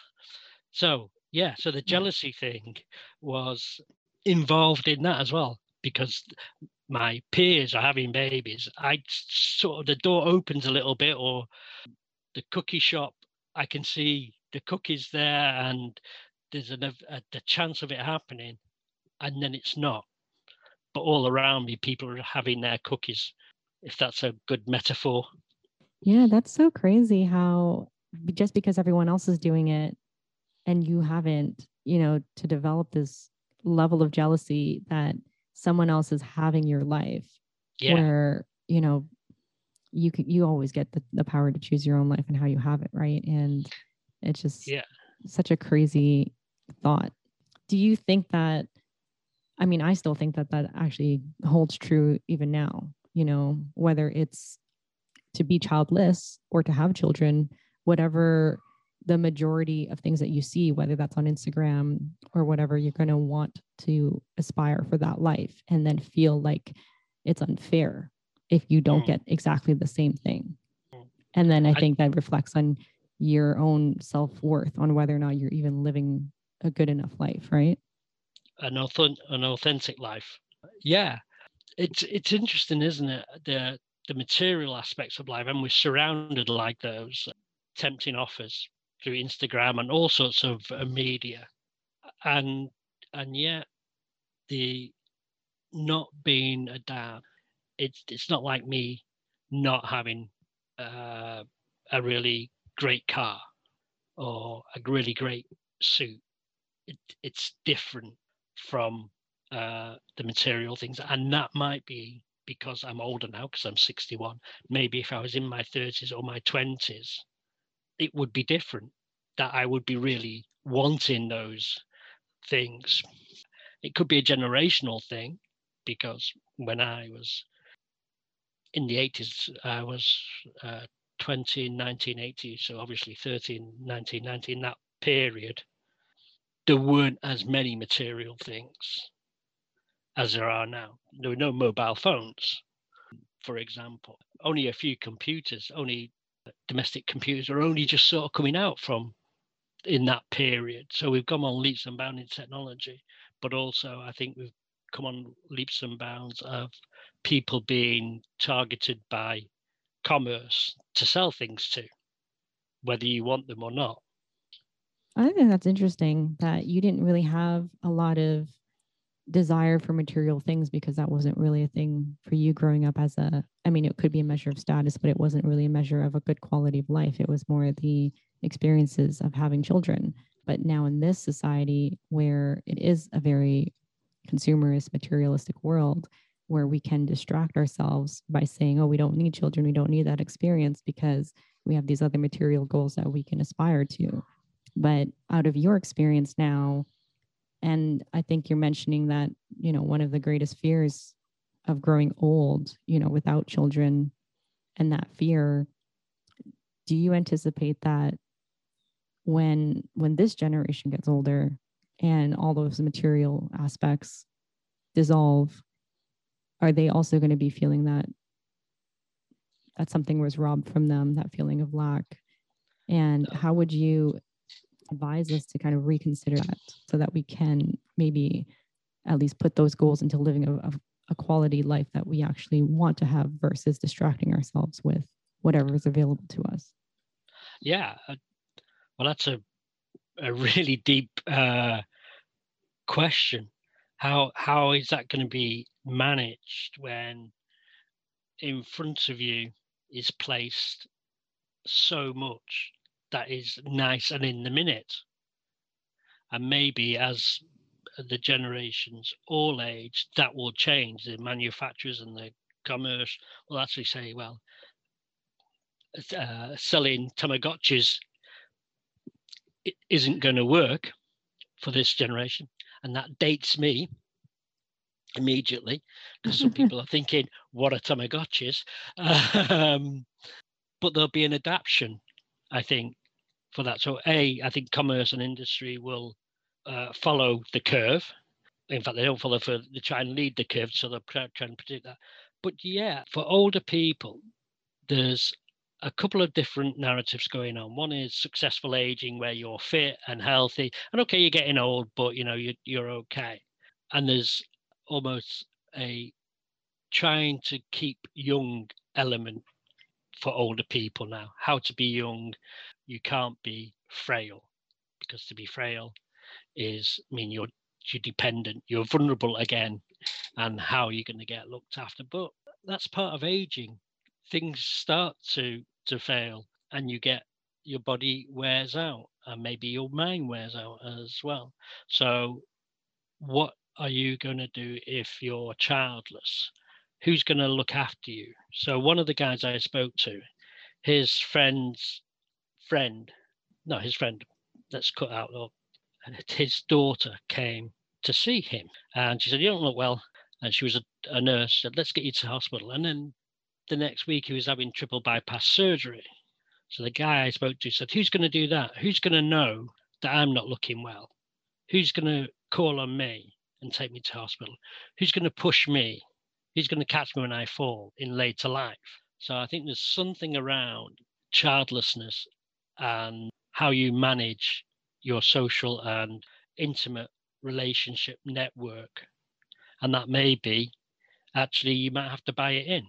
so yeah, so the jealousy thing was involved in that as well because my peers are having babies. I sort of the door opens a little bit, or the cookie shop. I can see the cookies there, and there's a, a the chance of it happening, and then it's not but all around me, people are having their cookies, if that's a good metaphor. Yeah, that's so crazy how just because everyone else is doing it and you haven't, you know, to develop this level of jealousy that someone else is having your life yeah. where, you know, you can you always get the, the power to choose your own life and how you have it, right? And it's just yeah such a crazy thought. Do you think that I mean, I still think that that actually holds true even now, you know, whether it's to be childless or to have children, whatever the majority of things that you see, whether that's on Instagram or whatever, you're going to want to aspire for that life and then feel like it's unfair if you don't mm. get exactly the same thing. Mm. And then I think that reflects on your own self worth on whether or not you're even living a good enough life, right? An authentic, an authentic life. Yeah, it's it's interesting, isn't it? The the material aspects of life, and we're surrounded like those tempting offers through Instagram and all sorts of uh, media, and and yet the not being a dad, it's it's not like me not having uh, a really great car or a really great suit. It, it's different from uh, the material things, and that might be because I'm older now, because I'm 61. Maybe if I was in my 30s or my 20s, it would be different. That I would be really wanting those things. It could be a generational thing, because when I was in the 80s, I was uh, 20 in 1980, so obviously 13, 1990, in that period, there weren't as many material things as there are now. There were no mobile phones, for example. Only a few computers, only domestic computers are only just sort of coming out from in that period. So we've gone on leaps and bounds in technology, but also I think we've come on leaps and bounds of people being targeted by commerce to sell things to, whether you want them or not. I think that's interesting that you didn't really have a lot of desire for material things because that wasn't really a thing for you growing up as a I mean it could be a measure of status but it wasn't really a measure of a good quality of life. It was more the experiences of having children. But now in this society where it is a very consumerist materialistic world where we can distract ourselves by saying oh we don't need children. We don't need that experience because we have these other material goals that we can aspire to but out of your experience now and i think you're mentioning that you know one of the greatest fears of growing old you know without children and that fear do you anticipate that when when this generation gets older and all those material aspects dissolve are they also going to be feeling that that something was robbed from them that feeling of lack? And how would you advise us to kind of reconsider that so that we can maybe at least put those goals into living a, a quality life that we actually want to have versus distracting ourselves with whatever is available to us. Yeah uh, well that's a, a really deep uh, question. How how is that going to be managed when in front of you is placed so much that is nice and in the minute. And maybe as the generations all age, that will change. The manufacturers and the commerce will actually say, well, uh, selling Tamagotchis isn't going to work for this generation. And that dates me immediately because some people are thinking, what are Tamagotchis? Um, but there'll be an adaptation, I think, for that. So, A, I think commerce and industry will uh, follow the curve. In fact, they don't follow for they try and lead the curve, so they're trying to predict that. But yeah, for older people, there's a couple of different narratives going on. One is successful aging, where you're fit and healthy, and okay, you're getting old, but you know you're you're okay. And there's almost a trying to keep young element for older people now. How to be young, you can't be frail because to be frail is I mean you're you're dependent, you're vulnerable again, and how you're you going to get looked after? But that's part of aging. Things start to to fail, and you get your body wears out, and maybe your mind wears out as well. So, what are you going to do if you're childless? Who's going to look after you? So, one of the guys I spoke to, his friend's friend, no, his friend, let's cut out, his daughter came to see him. And she said, You don't look well. And she was a, a nurse, said, Let's get you to hospital. And then the next week, he was having triple bypass surgery. So the guy I spoke to said, Who's going to do that? Who's going to know that I'm not looking well? Who's going to call on me and take me to hospital? Who's going to push me? Who's going to catch me when I fall in later life? So I think there's something around childlessness and how you manage your social and intimate relationship network. And that may be actually you might have to buy it in.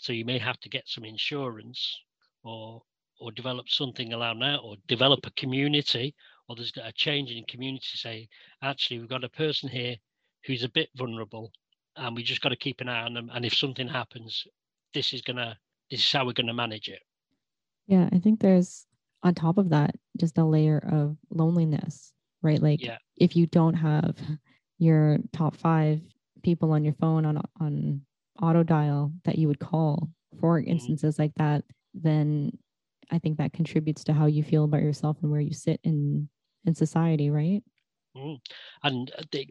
So you may have to get some insurance or or develop something around that or develop a community or there's a change in community say actually we've got a person here who's a bit vulnerable and we just got to keep an eye on them and if something happens this is gonna this is how we're gonna manage it yeah i think there's on top of that just a layer of loneliness right like yeah. if you don't have your top five people on your phone on on auto dial that you would call for mm-hmm. instances like that then i think that contributes to how you feel about yourself and where you sit in in society right mm. and they,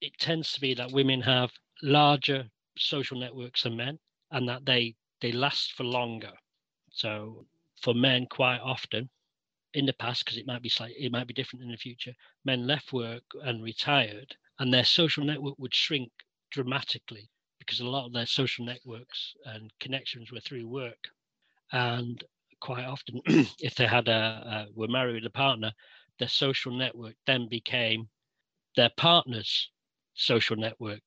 it tends to be that women have larger social networks than men and that they they last for longer so for men quite often in the past because it might be slightly it might be different in the future men left work and retired and their social network would shrink dramatically because a lot of their social networks and connections were through work. And quite often if they had a, were married with a partner their social network then became their partner's social network.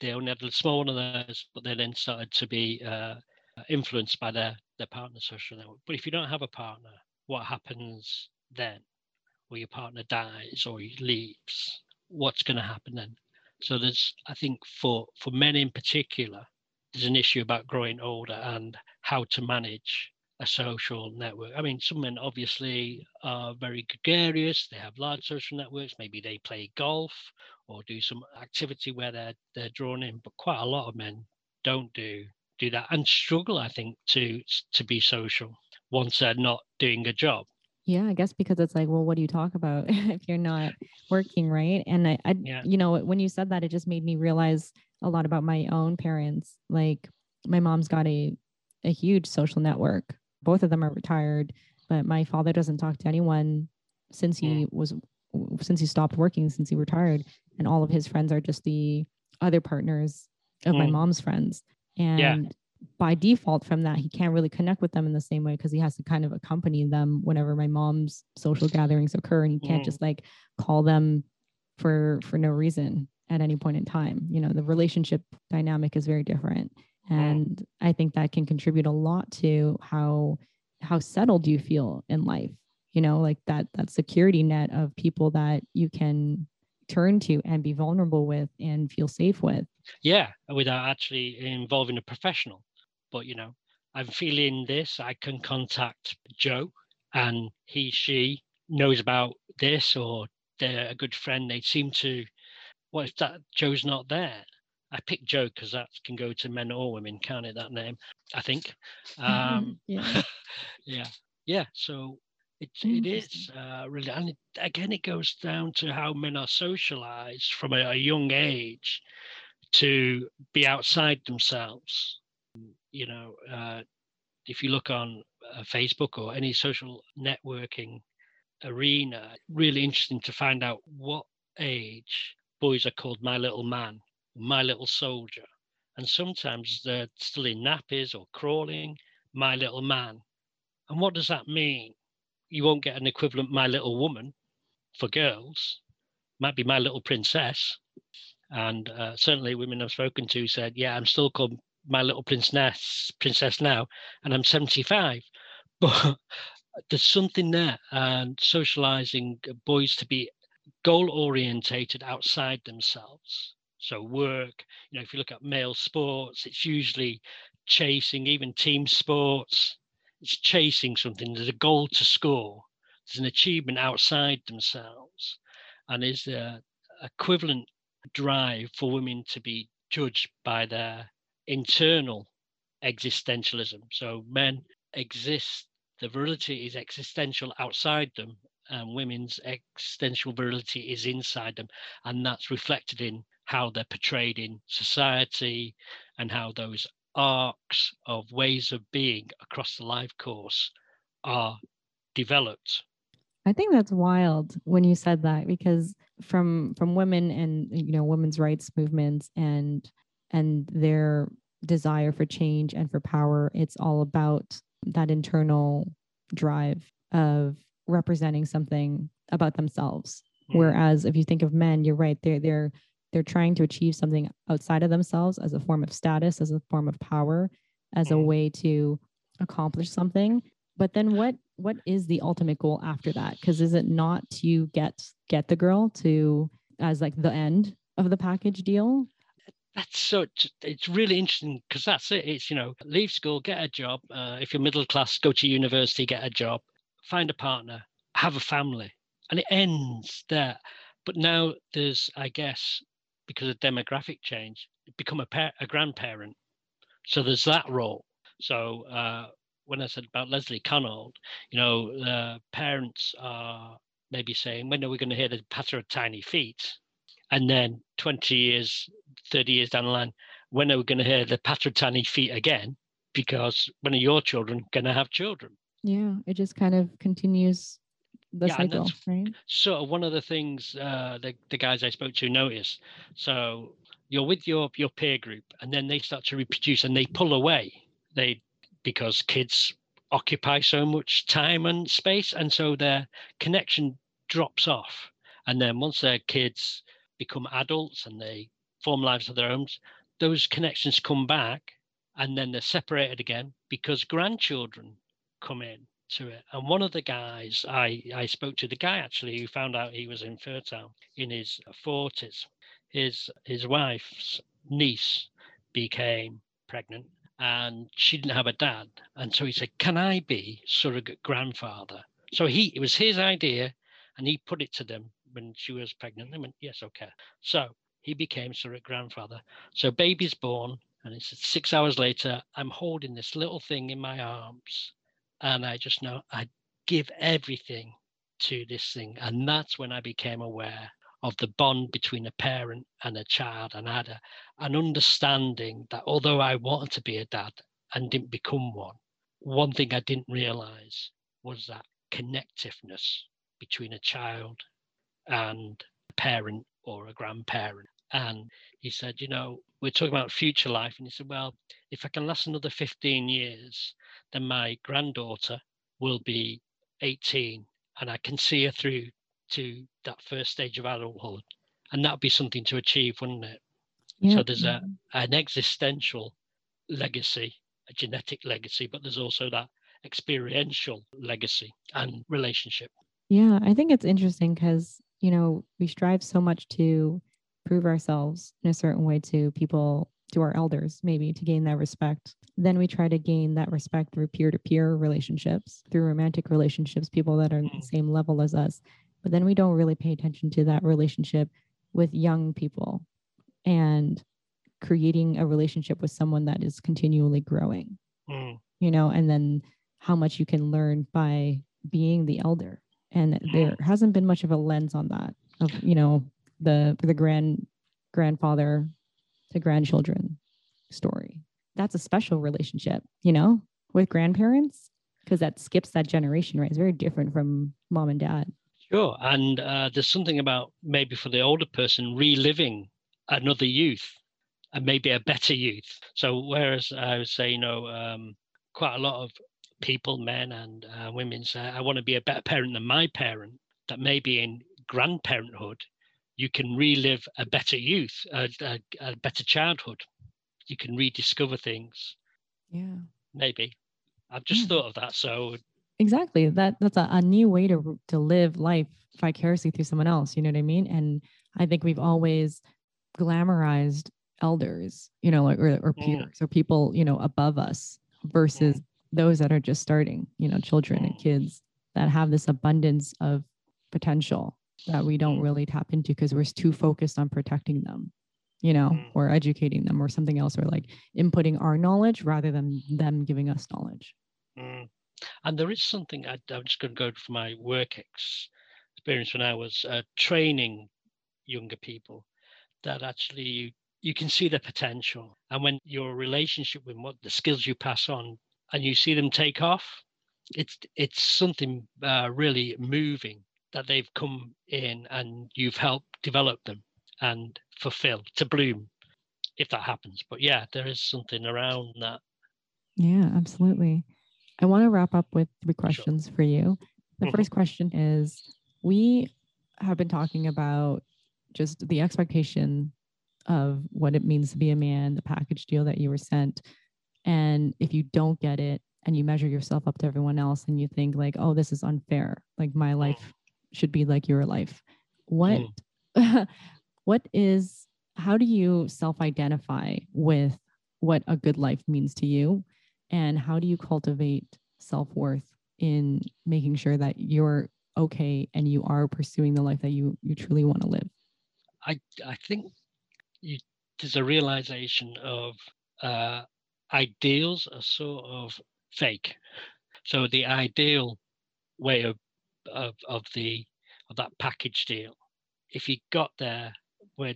They only had a small one of those but they then started to be uh, influenced by their their partner's social network but if you don't have a partner what happens then or your partner dies or he leaves what's going to happen then so there's i think for for men in particular there's an issue about growing older and how to manage a social network. I mean, some men obviously are very gregarious. They have large social networks. Maybe they play golf or do some activity where they're they're drawn in. But quite a lot of men don't do do that and struggle, I think, to to be social once they're not doing a job. Yeah, I guess because it's like, well, what do you talk about if you're not working, right? And I, I yeah. you know, when you said that, it just made me realize a lot about my own parents. Like, my mom's got a a huge social network. Both of them are retired, but my father doesn't talk to anyone since he mm. was since he stopped working, since he retired, and all of his friends are just the other partners of mm. my mom's friends. And yeah by default from that he can't really connect with them in the same way because he has to kind of accompany them whenever my mom's social gatherings occur and he can't mm. just like call them for for no reason at any point in time you know the relationship dynamic is very different mm. and i think that can contribute a lot to how how settled you feel in life you know like that that security net of people that you can turn to and be vulnerable with and feel safe with yeah without actually involving a professional but you know, I'm feeling this, I can contact Joe and he, she knows about this or they're a good friend. They seem to, what if that Joe's not there? I picked Joe because that can go to men or women, can't it? That name, I think. Um, yeah. yeah. Yeah. So it, it is uh, really, and it, again, it goes down to how men are socialized from a, a young age to be outside themselves you know, uh, if you look on uh, Facebook or any social networking arena, really interesting to find out what age boys are called my little man, my little soldier. And sometimes they're still in nappies or crawling, my little man. And what does that mean? You won't get an equivalent my little woman for girls, might be my little princess. And uh, certainly women I've spoken to said, yeah, I'm still called my little princess princess now and i'm 75 but there's something there and socializing boys to be goal orientated outside themselves. So work you know if you look at male sports it's usually chasing even team sports it's chasing something there's a goal to score there's an achievement outside themselves and is there equivalent drive for women to be judged by their internal existentialism. So men exist, the virility is existential outside them, and women's existential virility is inside them. And that's reflected in how they're portrayed in society and how those arcs of ways of being across the life course are developed. I think that's wild when you said that because from from women and you know women's rights movements and and their desire for change and for power. It's all about that internal drive of representing something about themselves. Mm. Whereas if you think of men, you're right, they're they're they're trying to achieve something outside of themselves as a form of status, as a form of power. as a Mm. way to accomplish something. But then what what is the ultimate goal after that? Because is it not to get get the girl to as like the end of the package deal? that's so it's really interesting because that's it it's you know leave school get a job uh, if you're middle class go to university get a job find a partner have a family and it ends there but now there's i guess because of demographic change become a, a grandparent. So there's that role. So uh, when i said about leslie Cannold, you know uh, parents are maybe saying when are we going to hear the patter of tiny feet? And then 20 years 30 years down the line when are we going to hear the patter of tiny feet again? Because when are your children going to have children. Yeah, it just kind of continues the Yeah, cycle, right? sort of one of the things uh, the, the guys I spoke to notice. So you're with your your peer group, and then they start to reproduce, and they pull away. They because kids occupy so much time and space, and so their connection drops off. And then once their kids become adults and they form lives of their own, those connections come back, and then they're separated again because grandchildren come in to it. And one of the guys I, I spoke to, the guy actually who found out he was infertile in his 40s, his his wife's niece became pregnant and she didn't have a dad. And so he said, Can I be surrogate grandfather? So he it was his idea and he put it to them when she was pregnant. They went, Yes, okay. So he became surrogate grandfather. So baby's born, and it's six hours later, I'm holding this little thing in my arms and I just know I give everything to this thing. And that's when I became aware of the bond between a parent and a child. And had a, an understanding that although I wanted to be a dad and didn't become one, one thing I didn't realize was that connectiveness between a child and a parent or a grandparent. And he said, you know, we're talking about future life. And he said, well, if I can last another 15 years, then my granddaughter will be 18 and I can see her through to that first stage of adulthood. And that would be something to achieve, wouldn't it? Yeah. So there's a, an existential legacy, a genetic legacy, but there's also that experiential legacy and relationship. Yeah, I think it's interesting because, you know, we strive so much to prove ourselves in a certain way to people, to our elders, maybe to gain that respect. Then we try to gain that respect through peer to peer relationships, through romantic relationships, people that are on the Mm. same level as us. But then we don't really pay attention to that relationship with young people and creating a relationship with someone that is continually growing, Mm, you know, and then how much you can learn by being the elder and there hasn't been much of a lens on that of you know the the grand grandfather to grandchildren story that's a special relationship you know with grandparents because that skips that generation right it's very different from mom and dad Sure. And uh, there's something about maybe for the older person reliving another youth and maybe a better youth. So, whereas I would say, you know, um, quite a lot of people, men and uh, women, say, I want to be a better parent than my parent, that maybe in grandparenthood, you can relive a better youth, a, a, a better childhood. You can rediscover things, yeah maybe. I've just Yeah. thought of that. So, exactly that that's a, a new way to to live life vicariously through someone else you know what i mean and i think we've always glamorized elders you know or, or Mm. peers or people you know above us versus those that are just starting you know children and Mm. kids that have this abundance of potential that we don't really tap into because we're too focused on protecting them you know Mm. or educating them or something else or like inputting our knowledge rather than them giving us knowledge Mm. And there is something I, I'm just going to go for my work ex- experience when I was uh, training younger people that actually you, you can see their potential. And when your relationship with what the skills you pass on and you see them take off, it's it's something uh, really moving that they've come in and you've helped develop them and fulfill to bloom if that happens. But yeah, there is something around that. Yeah, absolutely. I want to wrap up with three questions for you. The Mhm. first question is We have been talking about just the expectation of what it means to be a man, the package deal that you were sent. And if you don't get it and you measure yourself up to everyone else and you think like, oh, this is unfair, like my life should be like your life. What mm. what is how do you self-identify with what a good life means to you? And how do you cultivate self-worth in making sure that you're okay and you are pursuing the life that you you truly want to live? I I think you, there's a realization of uh, ideals are sort of fake. So the ideal way of of, of the of that package deal, if you got there where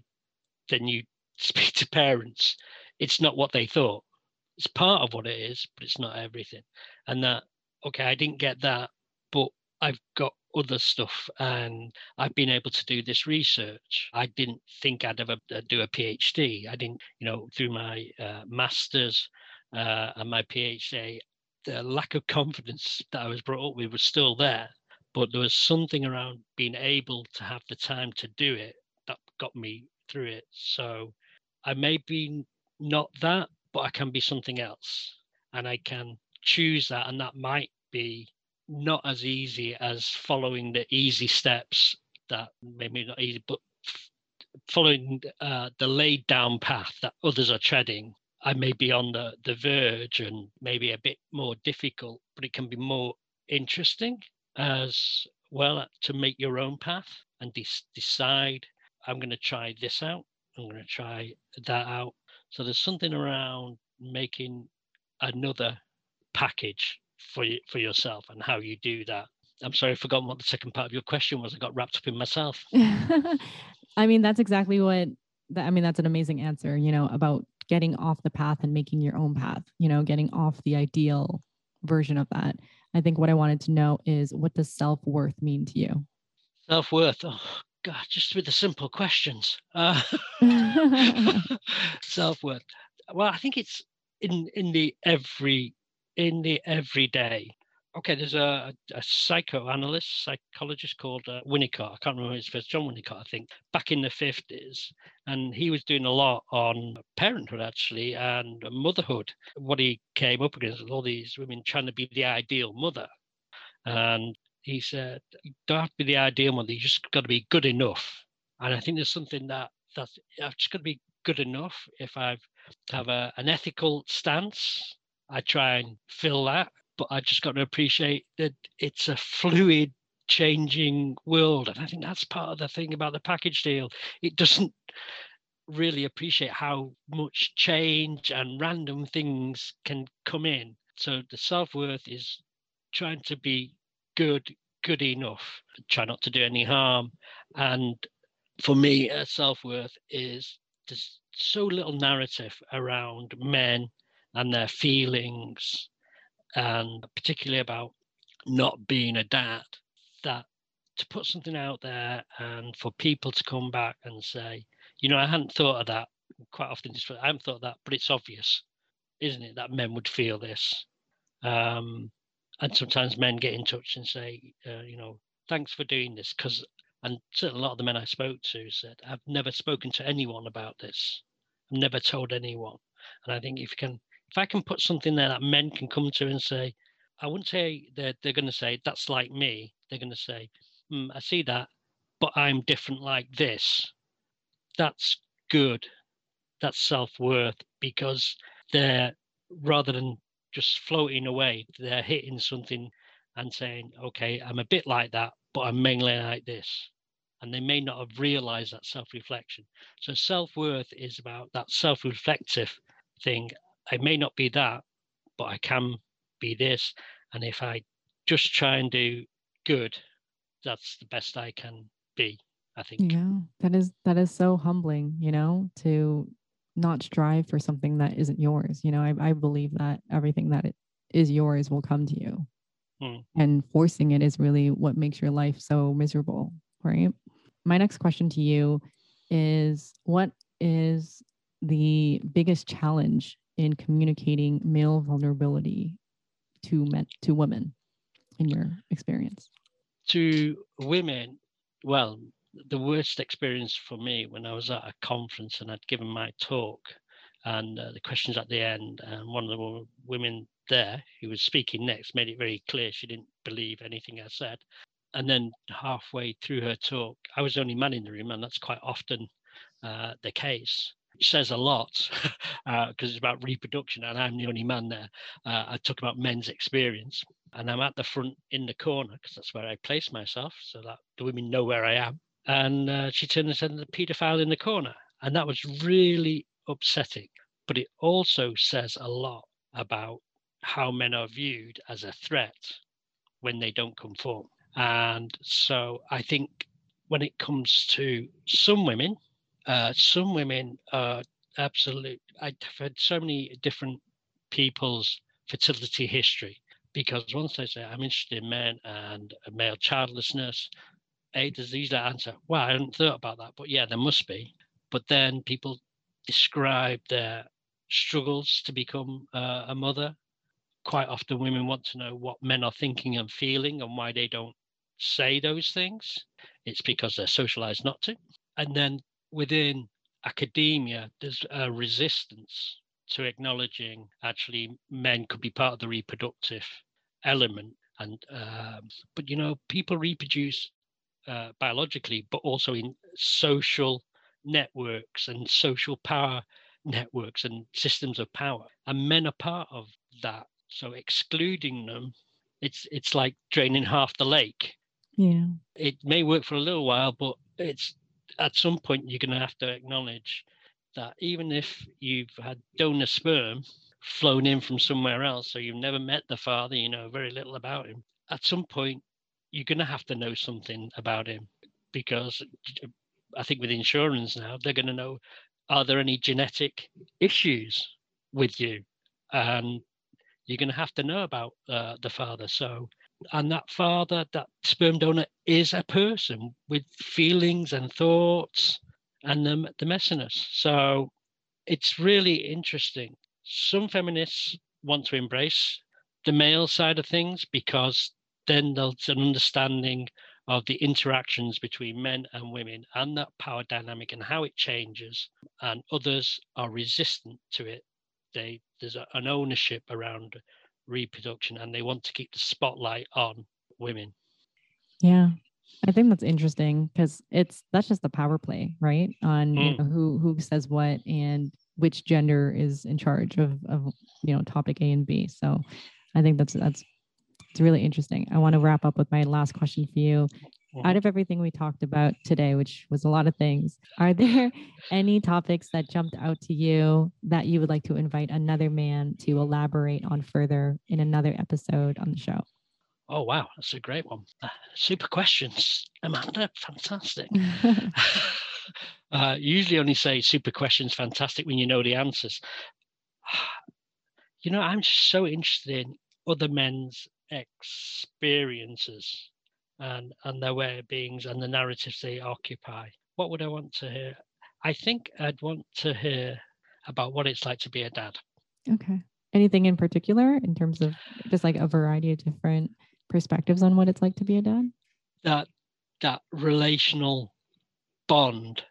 then you speak to parents, it's not what they thought. It's part of what it is, but it's not everything. And that okay, I didn't get that, but I've got other stuff and I've been able to do this research. I didn't think I'd ever uh, do a PhD. I didn't, you know, through my uh, master's uh, and my PhD, the lack of confidence that I was brought up with was still there. But there was something around being able to have the time to do it that got me through it. So I may be not that, but I can be something else. And I can choose that. And that might be not as easy as following the easy steps that maybe not easy, but following uh, the laid down path that others are treading. I may be on the, the verge and maybe a bit more difficult, but it can be more interesting as well to make your own path and de- decide I'm going to try this out, I'm going to try that out. So there's something around making another package for you, for yourself and how you do that. I'm sorry, I've forgotten what the second part of your question was. I got wrapped up in myself. I mean, that's exactly what I mean, that's an amazing answer, you know, about getting off the path and making your own path, you know, getting off the ideal version of that. I think what I wanted to know is what does self worth mean to you? Self worth. Oh, God, just with the simple questions. Uh, self worth. Well, I think it's in in the every in the everyday. Okay, there's a, a psychoanalyst, psychologist called uh, Winnicott. I can't remember his first, John Winnicott, I think, back in the 50s. And he was doing a lot on parenthood, actually, and motherhood. What he came up against was all these women trying to be the ideal mother. And he said, you don't have to be the ideal mother, you just got to be good enough. And I think there's something that that's I've just got to be good enough if I've have a, an ethical stance I try and fill that, but I just got to appreciate that it's a fluid, changing world. And I think that's part of the thing about the package deal. It doesn't really appreciate how much change and random things can come in. So the self worth is trying to be good, good enough, try not to do any harm. And for me, self worth is there's so little narrative around men and their feelings, and particularly about not being a dad, that to put something out there and for people to come back and say, you know, I hadn't thought of that. Quite often, I haven't thought of that, but it's obvious, isn't it, that men would feel this. Um, and sometimes men get in touch and say, uh, you know, thanks for doing this, because and certainly a lot of the men I spoke to said, I've never spoken to anyone about this. I've never told anyone. And I think if you can if I can put something there that men can come to and say, I wouldn't say that they're going to say that's like me. They're going to say, mm, I see that, but I'm different like this. That's good. That's self worth because they're rather than just floating away, they're hitting something and saying, okay, I'm a bit like that, but I'm mainly like this. And they may not have realized that self reflection. So self worth is about that self reflective thing I may not be that, but I can be this. And if I just try and do good, that's the best I can be. I think. Yeah, that is that is so humbling, you know, to not strive for something that isn't yours. You know, I, I believe that everything that it is yours will come to you. Hmm. And forcing it is really what makes your life so miserable, right? My next question to you is what is the biggest challenge in communicating male vulnerability to men to women in your experience to women well the worst experience for me when i was at a conference and i'd given my talk and uh, the questions at the end. And one of the women there who was speaking next made it very clear she didn't believe anything I said. And then halfway through her talk, I was the only man in the room, and that's quite often uh, the case. Says a lot because uh, it's about reproduction, and I'm the only man there. Uh, I talk about men's experience, and I'm at the front in the corner because that's where I place myself, so that the women know where I am. And uh, she turned and said, "The paedophile in the corner," and that was really upsetting. But it also says a lot about how men are viewed as a threat when they don't conform. And so I think when it comes to some women, uh, some women are absolute. I've had so many different people's fertility history because once they say I'm interested in men and male childlessness, a there's easy answer. Well, I hadn't thought about that, but yeah, there must be. But then people describe their struggles to become uh, a mother. Quite often, women want to know what men are thinking and feeling and why they don't say those things. It's because they're socialized not to. And then within academia, there's a resistance to acknowledging actually men could be part of the reproductive element. And um, but you know, people reproduce uh, biologically, but also in social networks and social power networks and systems of power, and men are part of that. So excluding them, it's it's like draining half the lake. Yeah, it may work for a little while, but it's at some point you're going to have to acknowledge that even if you've had donor sperm flown in from somewhere else, so you've never met the father, you know very little about him. At some point, you're going to have to know something about him because I think with insurance now, they're going to know are there any genetic issues with you? And you're going to have to know about uh, the father. So, and that father, that sperm donor is a person with feelings and thoughts and the, the messiness. So it's really interesting. Some feminists want to embrace the male side of things because then there's an understanding of the interactions between men and women and that power dynamic and how it changes and others are resistant to it they there's a, an ownership around reproduction and they want to keep the spotlight on women yeah i think that's interesting because it's that's just the power play right on mm. you know, who who says what and which gender is in charge of of you know topic a and b so i think that's that's it's really interesting. I want to wrap up with my last question for you. Mm-hmm. Out of everything we talked about today, which was a lot of things, are there any topics that jumped out to you that you would like to invite another man to elaborate on further in another episode on the show? Oh, wow. That's a great one. Uh, super questions, Amanda. Fantastic. uh, usually only say super questions fantastic when you know the answers. You know, I'm just so interested in other men's experiences and and their way of beings and the narratives they occupy. What would I want to hear? I think I'd want to hear about what it's like to be a dad. Okay. Anything in particular in terms of just like a variety of different perspectives on what it's like to be a dad? That that relational bond,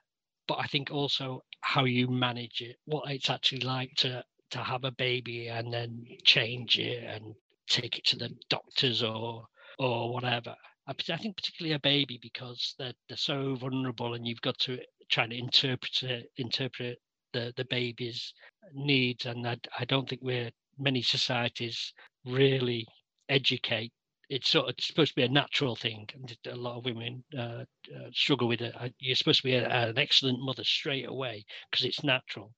but I think also how you manage it, what it's actually like to to have a baby and then change it and take it to the doctors or or whatever. I, think particularly a baby because they're they're so vulnerable, and you've got to try to interpret interpret the the baby's needs. And I, I don't think we're many societies really educate. It's sort of it's supposed to be a natural thing, and a lot of women uh, uh, struggle with it. You're supposed to be a, an excellent mother straight away because it's natural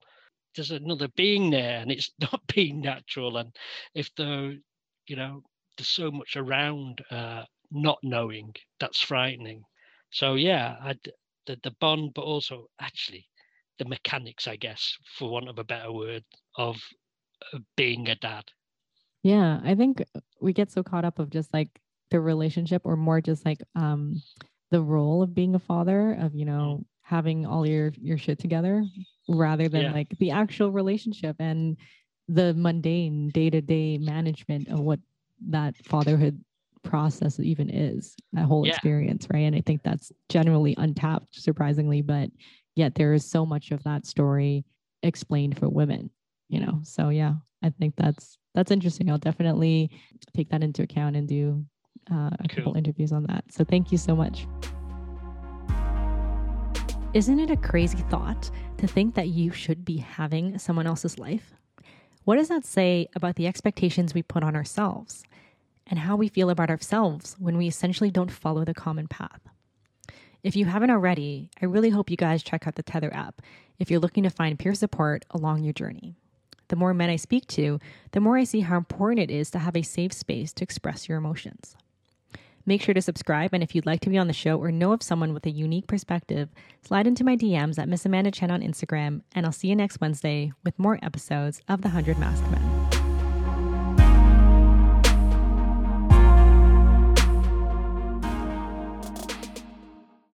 there's another being there and it's not being natural and if the you know, there's so much around uh, not knowing that's frightening. So yeah, I'd, the the bond, but also actually the mechanics, I guess, for want of a better word, of, of being a dad. Yeah, I think we get so caught up of just like the relationship, or more just like um the role of being a father, of you know mm. having all your your shit together, rather than yeah. like the actual relationship and the mundane day-to-day management of what that fatherhood process even is that whole yeah. experience right and i think that's generally untapped surprisingly but yet there is so much of that story explained for women, you know? So yeah, I think that's, that's interesting. I'll definitely take that into account and do uh, a cool. couple interviews on that. So thank you so much. Isn't it a crazy thought to think that you should be having someone else's life? What does that say about the expectations we put on ourselves and how we feel about ourselves when we essentially don't follow the common path? If you haven't already, I really hope you guys check out the Tether app if you're looking to find peer support along your journey. The more men I speak to, the more I see how important it is to have a safe space to express your emotions. Make sure to subscribe, and if you'd like to be on the show or know of someone with a unique perspective, slide into my DMs at Miss Amanda Chen on Instagram, and I'll see you next Wednesday with more episodes of The 100 Masked Men.